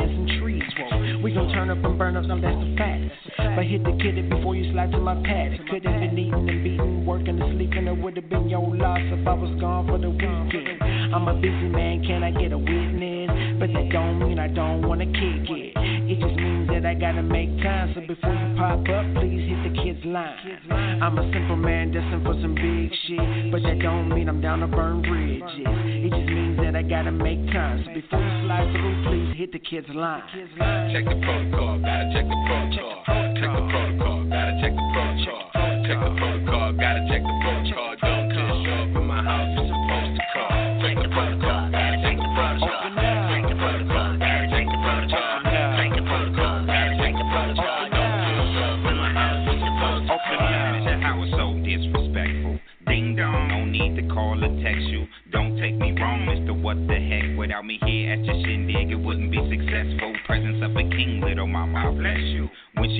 Speaker 10: and trees. Whoa. We gon' turn up and burn up, some that's the facts. But hit the kid it before you slide to my pad. Could've been eating and beating, working and sleeping. It would've been your loss if I was gone for the weekend. I'm a busy man, can I get a witness? But that don't mean I don't wanna kick it. It just means that I gotta make time. So before you pop up, please hit line. I'm a simple man destined for some big shit. But that don't mean I'm down to burn bridges. It just means that I gotta make time. So before you slide through, please hit the kid's line.
Speaker 4: Check the protocol, gotta check the protocol. Check the protocol, gotta check the protocol. Check the protocol, gotta check the protocol. Don't show up in my house,
Speaker 11: me here at your shindig, it wouldn't be successful. Presence of a king, little mama, I bless you.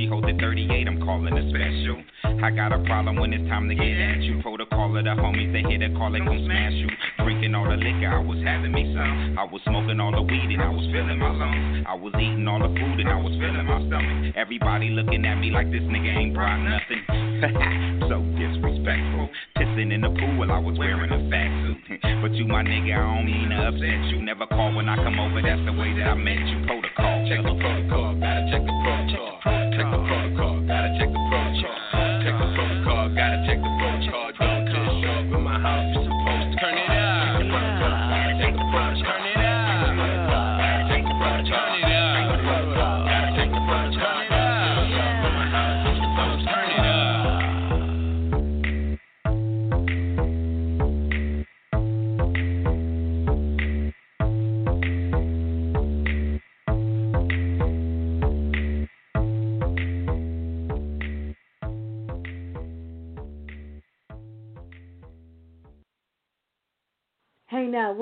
Speaker 11: Hold the 38, I'm calling it special. I got a problem when it's time to get at you. Protocol of the homies, they hit a call, they gon' smash you. Drinking all the liquor, I was having me some. I was smoking all the weed and I was feeling my lungs. I was eating all the food and I was feeling my stomach. Everybody looking at me like this nigga ain't brought nothing. so disrespectful. Pissing in the pool, while I was wearing a fat suit. but you, my nigga, I don't mean to upset you. Never call when I come over, that's the way that I met you. Protocol, check the protocol, gotta check the protocol. Check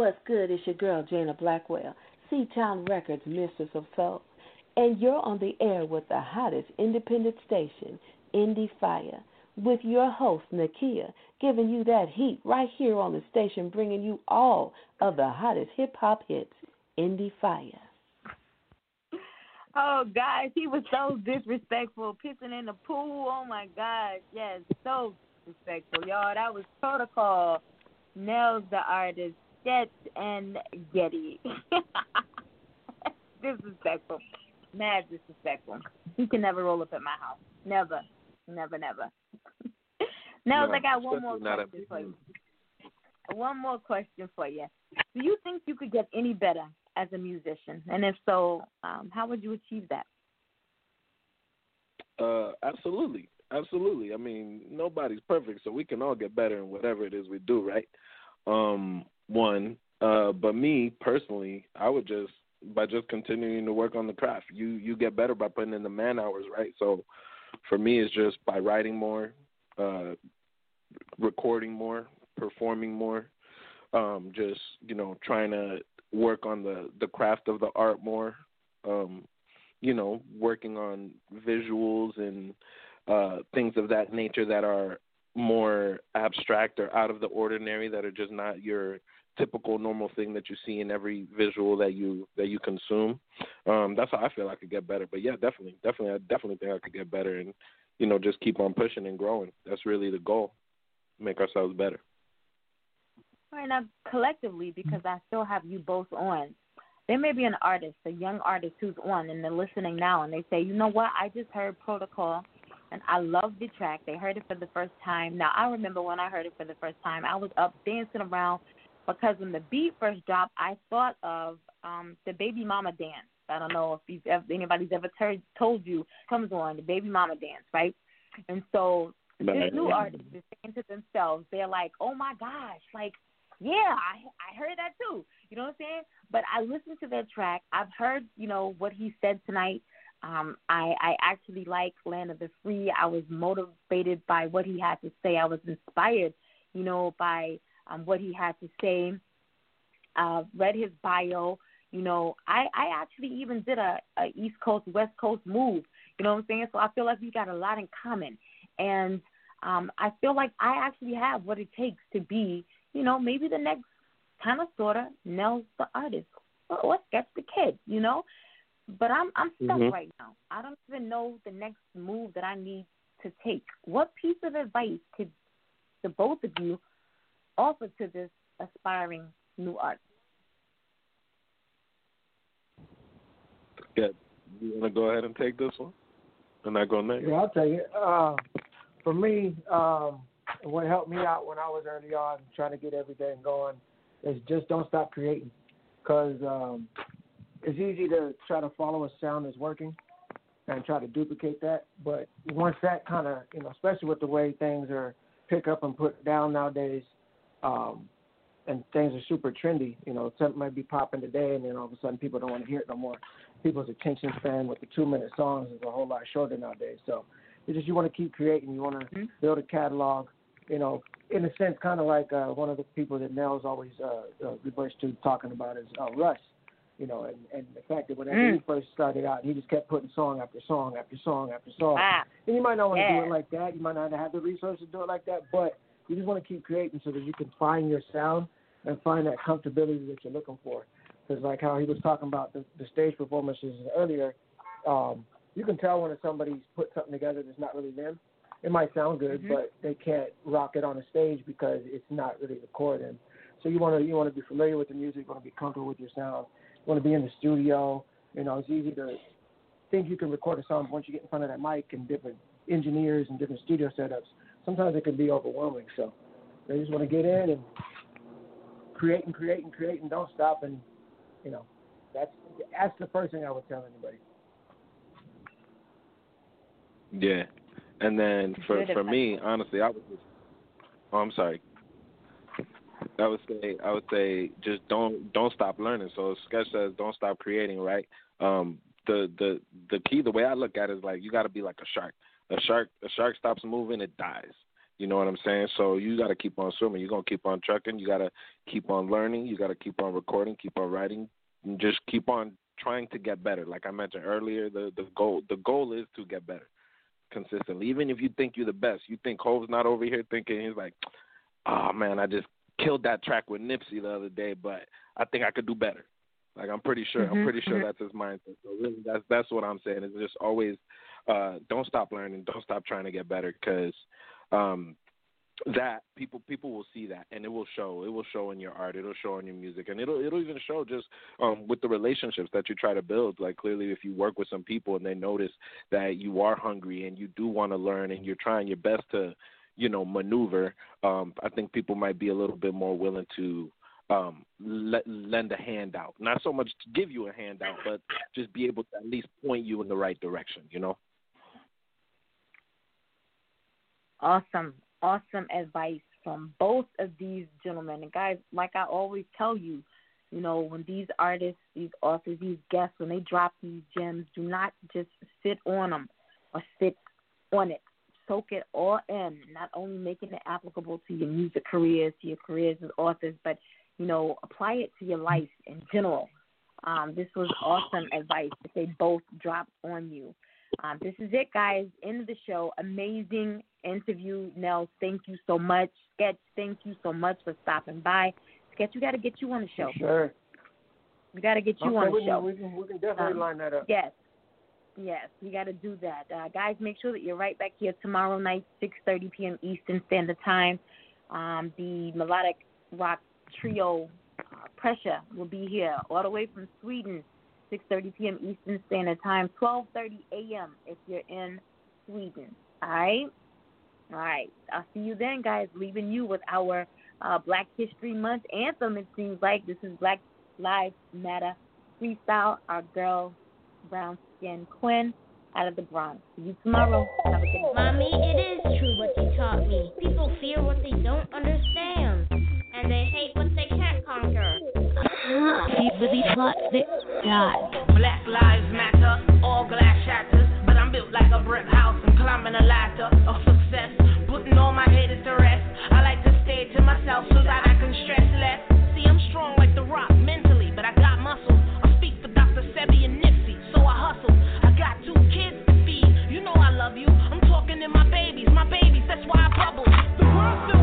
Speaker 12: what's good? It's your girl, Jana Blackwell, C-Town Records, Mistress of Soul. And you're on the air with the hottest independent station, Indie Fire, with your host, Nakia, giving you that heat right here on the station, bringing you all of the hottest hip hop hits, Indie Fire.
Speaker 1: Oh, guys, he was so disrespectful, pissing in the pool. Oh, my God. Yes, so disrespectful. Y'all, that was Protocol, Nels the artist, Jet, and Getty. disrespectful. Mad disrespectful. He can never roll up at my house. Never. Never, never. Nels,
Speaker 2: No,
Speaker 1: I got one more
Speaker 2: especially not at
Speaker 1: question for you. One more question for you. Do you think you could get any better as a musician? And if so, um, how would you achieve that?
Speaker 2: Uh, absolutely, absolutely. I mean, nobody's perfect, so we can all get better in whatever it is we do, right? Um, one, uh, but me personally, I would just by just continuing to work on the craft. You you get better by putting in the man hours, right? So, for me, it's just by writing more, uh, recording more, performing more, um, just you know trying to work on the the craft of the art more. Um, you know, working on visuals and uh, things of that nature that are more abstract or out of the ordinary, that are just not your typical normal thing that you see in every visual that you that you consume. Um, that's how I feel I could get better. But yeah, definitely, definitely, I definitely think I could get better and you know just keep on pushing and growing. That's really the goal, make ourselves better.
Speaker 1: Right, now collectively, because I still have you both on, there may be an artist, a young artist who's on and they're listening now and they say, you know what, I just heard Protocol and I love the track. They heard it for the first time. Now, I remember when I heard it for the first time, I was up dancing around because when the beat first dropped, I thought of um the Baby Mama dance. I don't know if you've ever, anybody's ever heard, told you comes on the Baby Mama dance, right? And so this
Speaker 2: Right.
Speaker 1: new artist is saying to themselves, they're like, oh my gosh, like, yeah, I I heard that too. You know what I'm saying? But I listened to that track. I've heard, you know, what he said tonight. Um, I I actually like Land of the Free. I was motivated by what he had to say. I was inspired, you know, by um, what he had to say. Uh, read his bio. You know, I I actually even did a, a East Coast West Coast move. You know what I'm saying? So I feel like we got a lot in common, and um, I feel like I actually have what it takes to be, you know, maybe the next kind of sorta Nels the artist or, or Sketch the kid. You know, but I'm I'm stuck
Speaker 2: Mhm.
Speaker 1: right now. I don't even know the next move that I need to take. What piece of advice could the both of you offer to this aspiring new artist?
Speaker 2: Yeah, you want to go ahead and take this one, and I go next.
Speaker 8: Yeah, I'll take it. Uh, for me, um, what helped me out when I was early on trying to get everything going is just don't stop creating, because um, it's easy to try to follow a sound that's working and try to duplicate that. But once that kind of, you know, especially with the way things are pick up and put down nowadays, um, and things are super trendy. You know, something might be popping today, and then all of a sudden people don't want to hear it no more. People's attention span with the two minute songs is a whole lot shorter nowadays. So it's just you want to keep creating. You want to build a catalog. You know, in a sense, kind of like uh, one of the people that Nels always uh, uh, reverts to talking about is uh, Russ. You know, and, and the fact that whenever
Speaker 1: Mm.
Speaker 8: he first started out, he just kept putting song after song after song after song.
Speaker 1: Ah,
Speaker 8: And you might not want to
Speaker 1: yeah.
Speaker 8: do it like that. You might not have the resources to do it like that, but you just want to keep creating so that you can find your sound and find that comfortability that you're looking for. Because like how he was talking about the, the stage performances earlier, um, you can tell when somebody's put something together that's not really them. It might sound good,
Speaker 1: Mhm.
Speaker 8: but they can't rock it on a stage because it's not really of. So you want to you want to be familiar with the music, you want to be comfortable with your sound, want to be in the studio. You know, it's easy to think you can record a song once you get in front of that mic and different engineers and different studio setups. Sometimes it can be overwhelming. So they just want to get in and create and create and create and don't stop. And you know, that's that's the first thing I would tell anybody.
Speaker 2: Yeah, and then for for me, honestly, I was. just. Oh, I'm sorry. I would say I would say just don't don't stop learning. So sketch says don't stop creating, right? Um, the the the key, the way I look at it is like you got to be like a shark. A shark a shark stops moving, it dies. You know what I'm saying? So you got to keep on swimming. You're gonna keep on trucking. You got to keep on learning. You got to keep on recording. Keep on writing. And just keep on trying to get better. Like I mentioned earlier, the the goal the goal is to get better consistently. Even if you think you're the best, you think Hove's not over here thinking he's like, oh man, I just killed that track with Nipsey the other day, but I think I could do better. Like I'm pretty sure,
Speaker 1: mm-hmm.
Speaker 2: I'm pretty sure
Speaker 1: mm-hmm.
Speaker 2: that's his mindset. So really, that's that's what I'm saying. Is just always, uh, don't stop learning, don't stop trying to get better, because um, that people people will see that and it will show. It will show in your art. It'll show in your music, and it'll it'll even show just um, with the relationships that you try to build. Like clearly, if you work with some people and they notice that you are hungry and you do want to learn and you're trying your best to, you know, maneuver. Um, I think people might be a little bit more willing to um, lend a handout. Not so much to give you a handout, but just be able to at least point you in the right direction. You know.
Speaker 1: Awesome, awesome advice from both of these gentlemen. And guys, like I always tell you, you know, when these artists, these authors, these guests, when they drop these gems, do not just sit on them or sit on it. Soak it all in, not only making it applicable to your music careers, to your careers as authors, but you know, apply it to your life in general. Um, this was awesome advice that they both dropped on you. Um, this is it, guys. End of the show. Amazing interview, Nels. Thank you so much. Sketch, thank you so much for stopping by. Sketch, we got to get you on the show.
Speaker 8: Sure.
Speaker 1: We got to get you
Speaker 8: okay,
Speaker 1: on the
Speaker 8: we
Speaker 1: show.
Speaker 8: Can, we, can, we can definitely
Speaker 1: um,
Speaker 8: line that up.
Speaker 1: Yes. Yes, we got to do that. Uh, guys, make sure that you're right back here tomorrow night, 6.30 p.m. Eastern Standard Time. Um, the Melodic Rock trio uh, Pressure will be here all the way from Sweden, 6:30 p.m. Eastern Standard Time, 12:30 a.m. if you're in Sweden. All right, all right. I'll see you then, guys. Leaving you with our uh, Black History Month anthem. It seems like this is Black Lives Matter freestyle. Our girl, brown skin Quinn out of the Bronx. See you tomorrow. Have a good
Speaker 13: night. Mommy, it is true what you taught me. People fear what they don't understand and they hate what they can't conquer.
Speaker 14: he really thought that
Speaker 15: die. Black lives matter, all glass shatters, but I'm built like a brick house and climbing a ladder of success, putting all my haters to rest. I like to stay to myself so that I can stress less. See, I'm strong like the rock mentally, That's why I bubble. The filled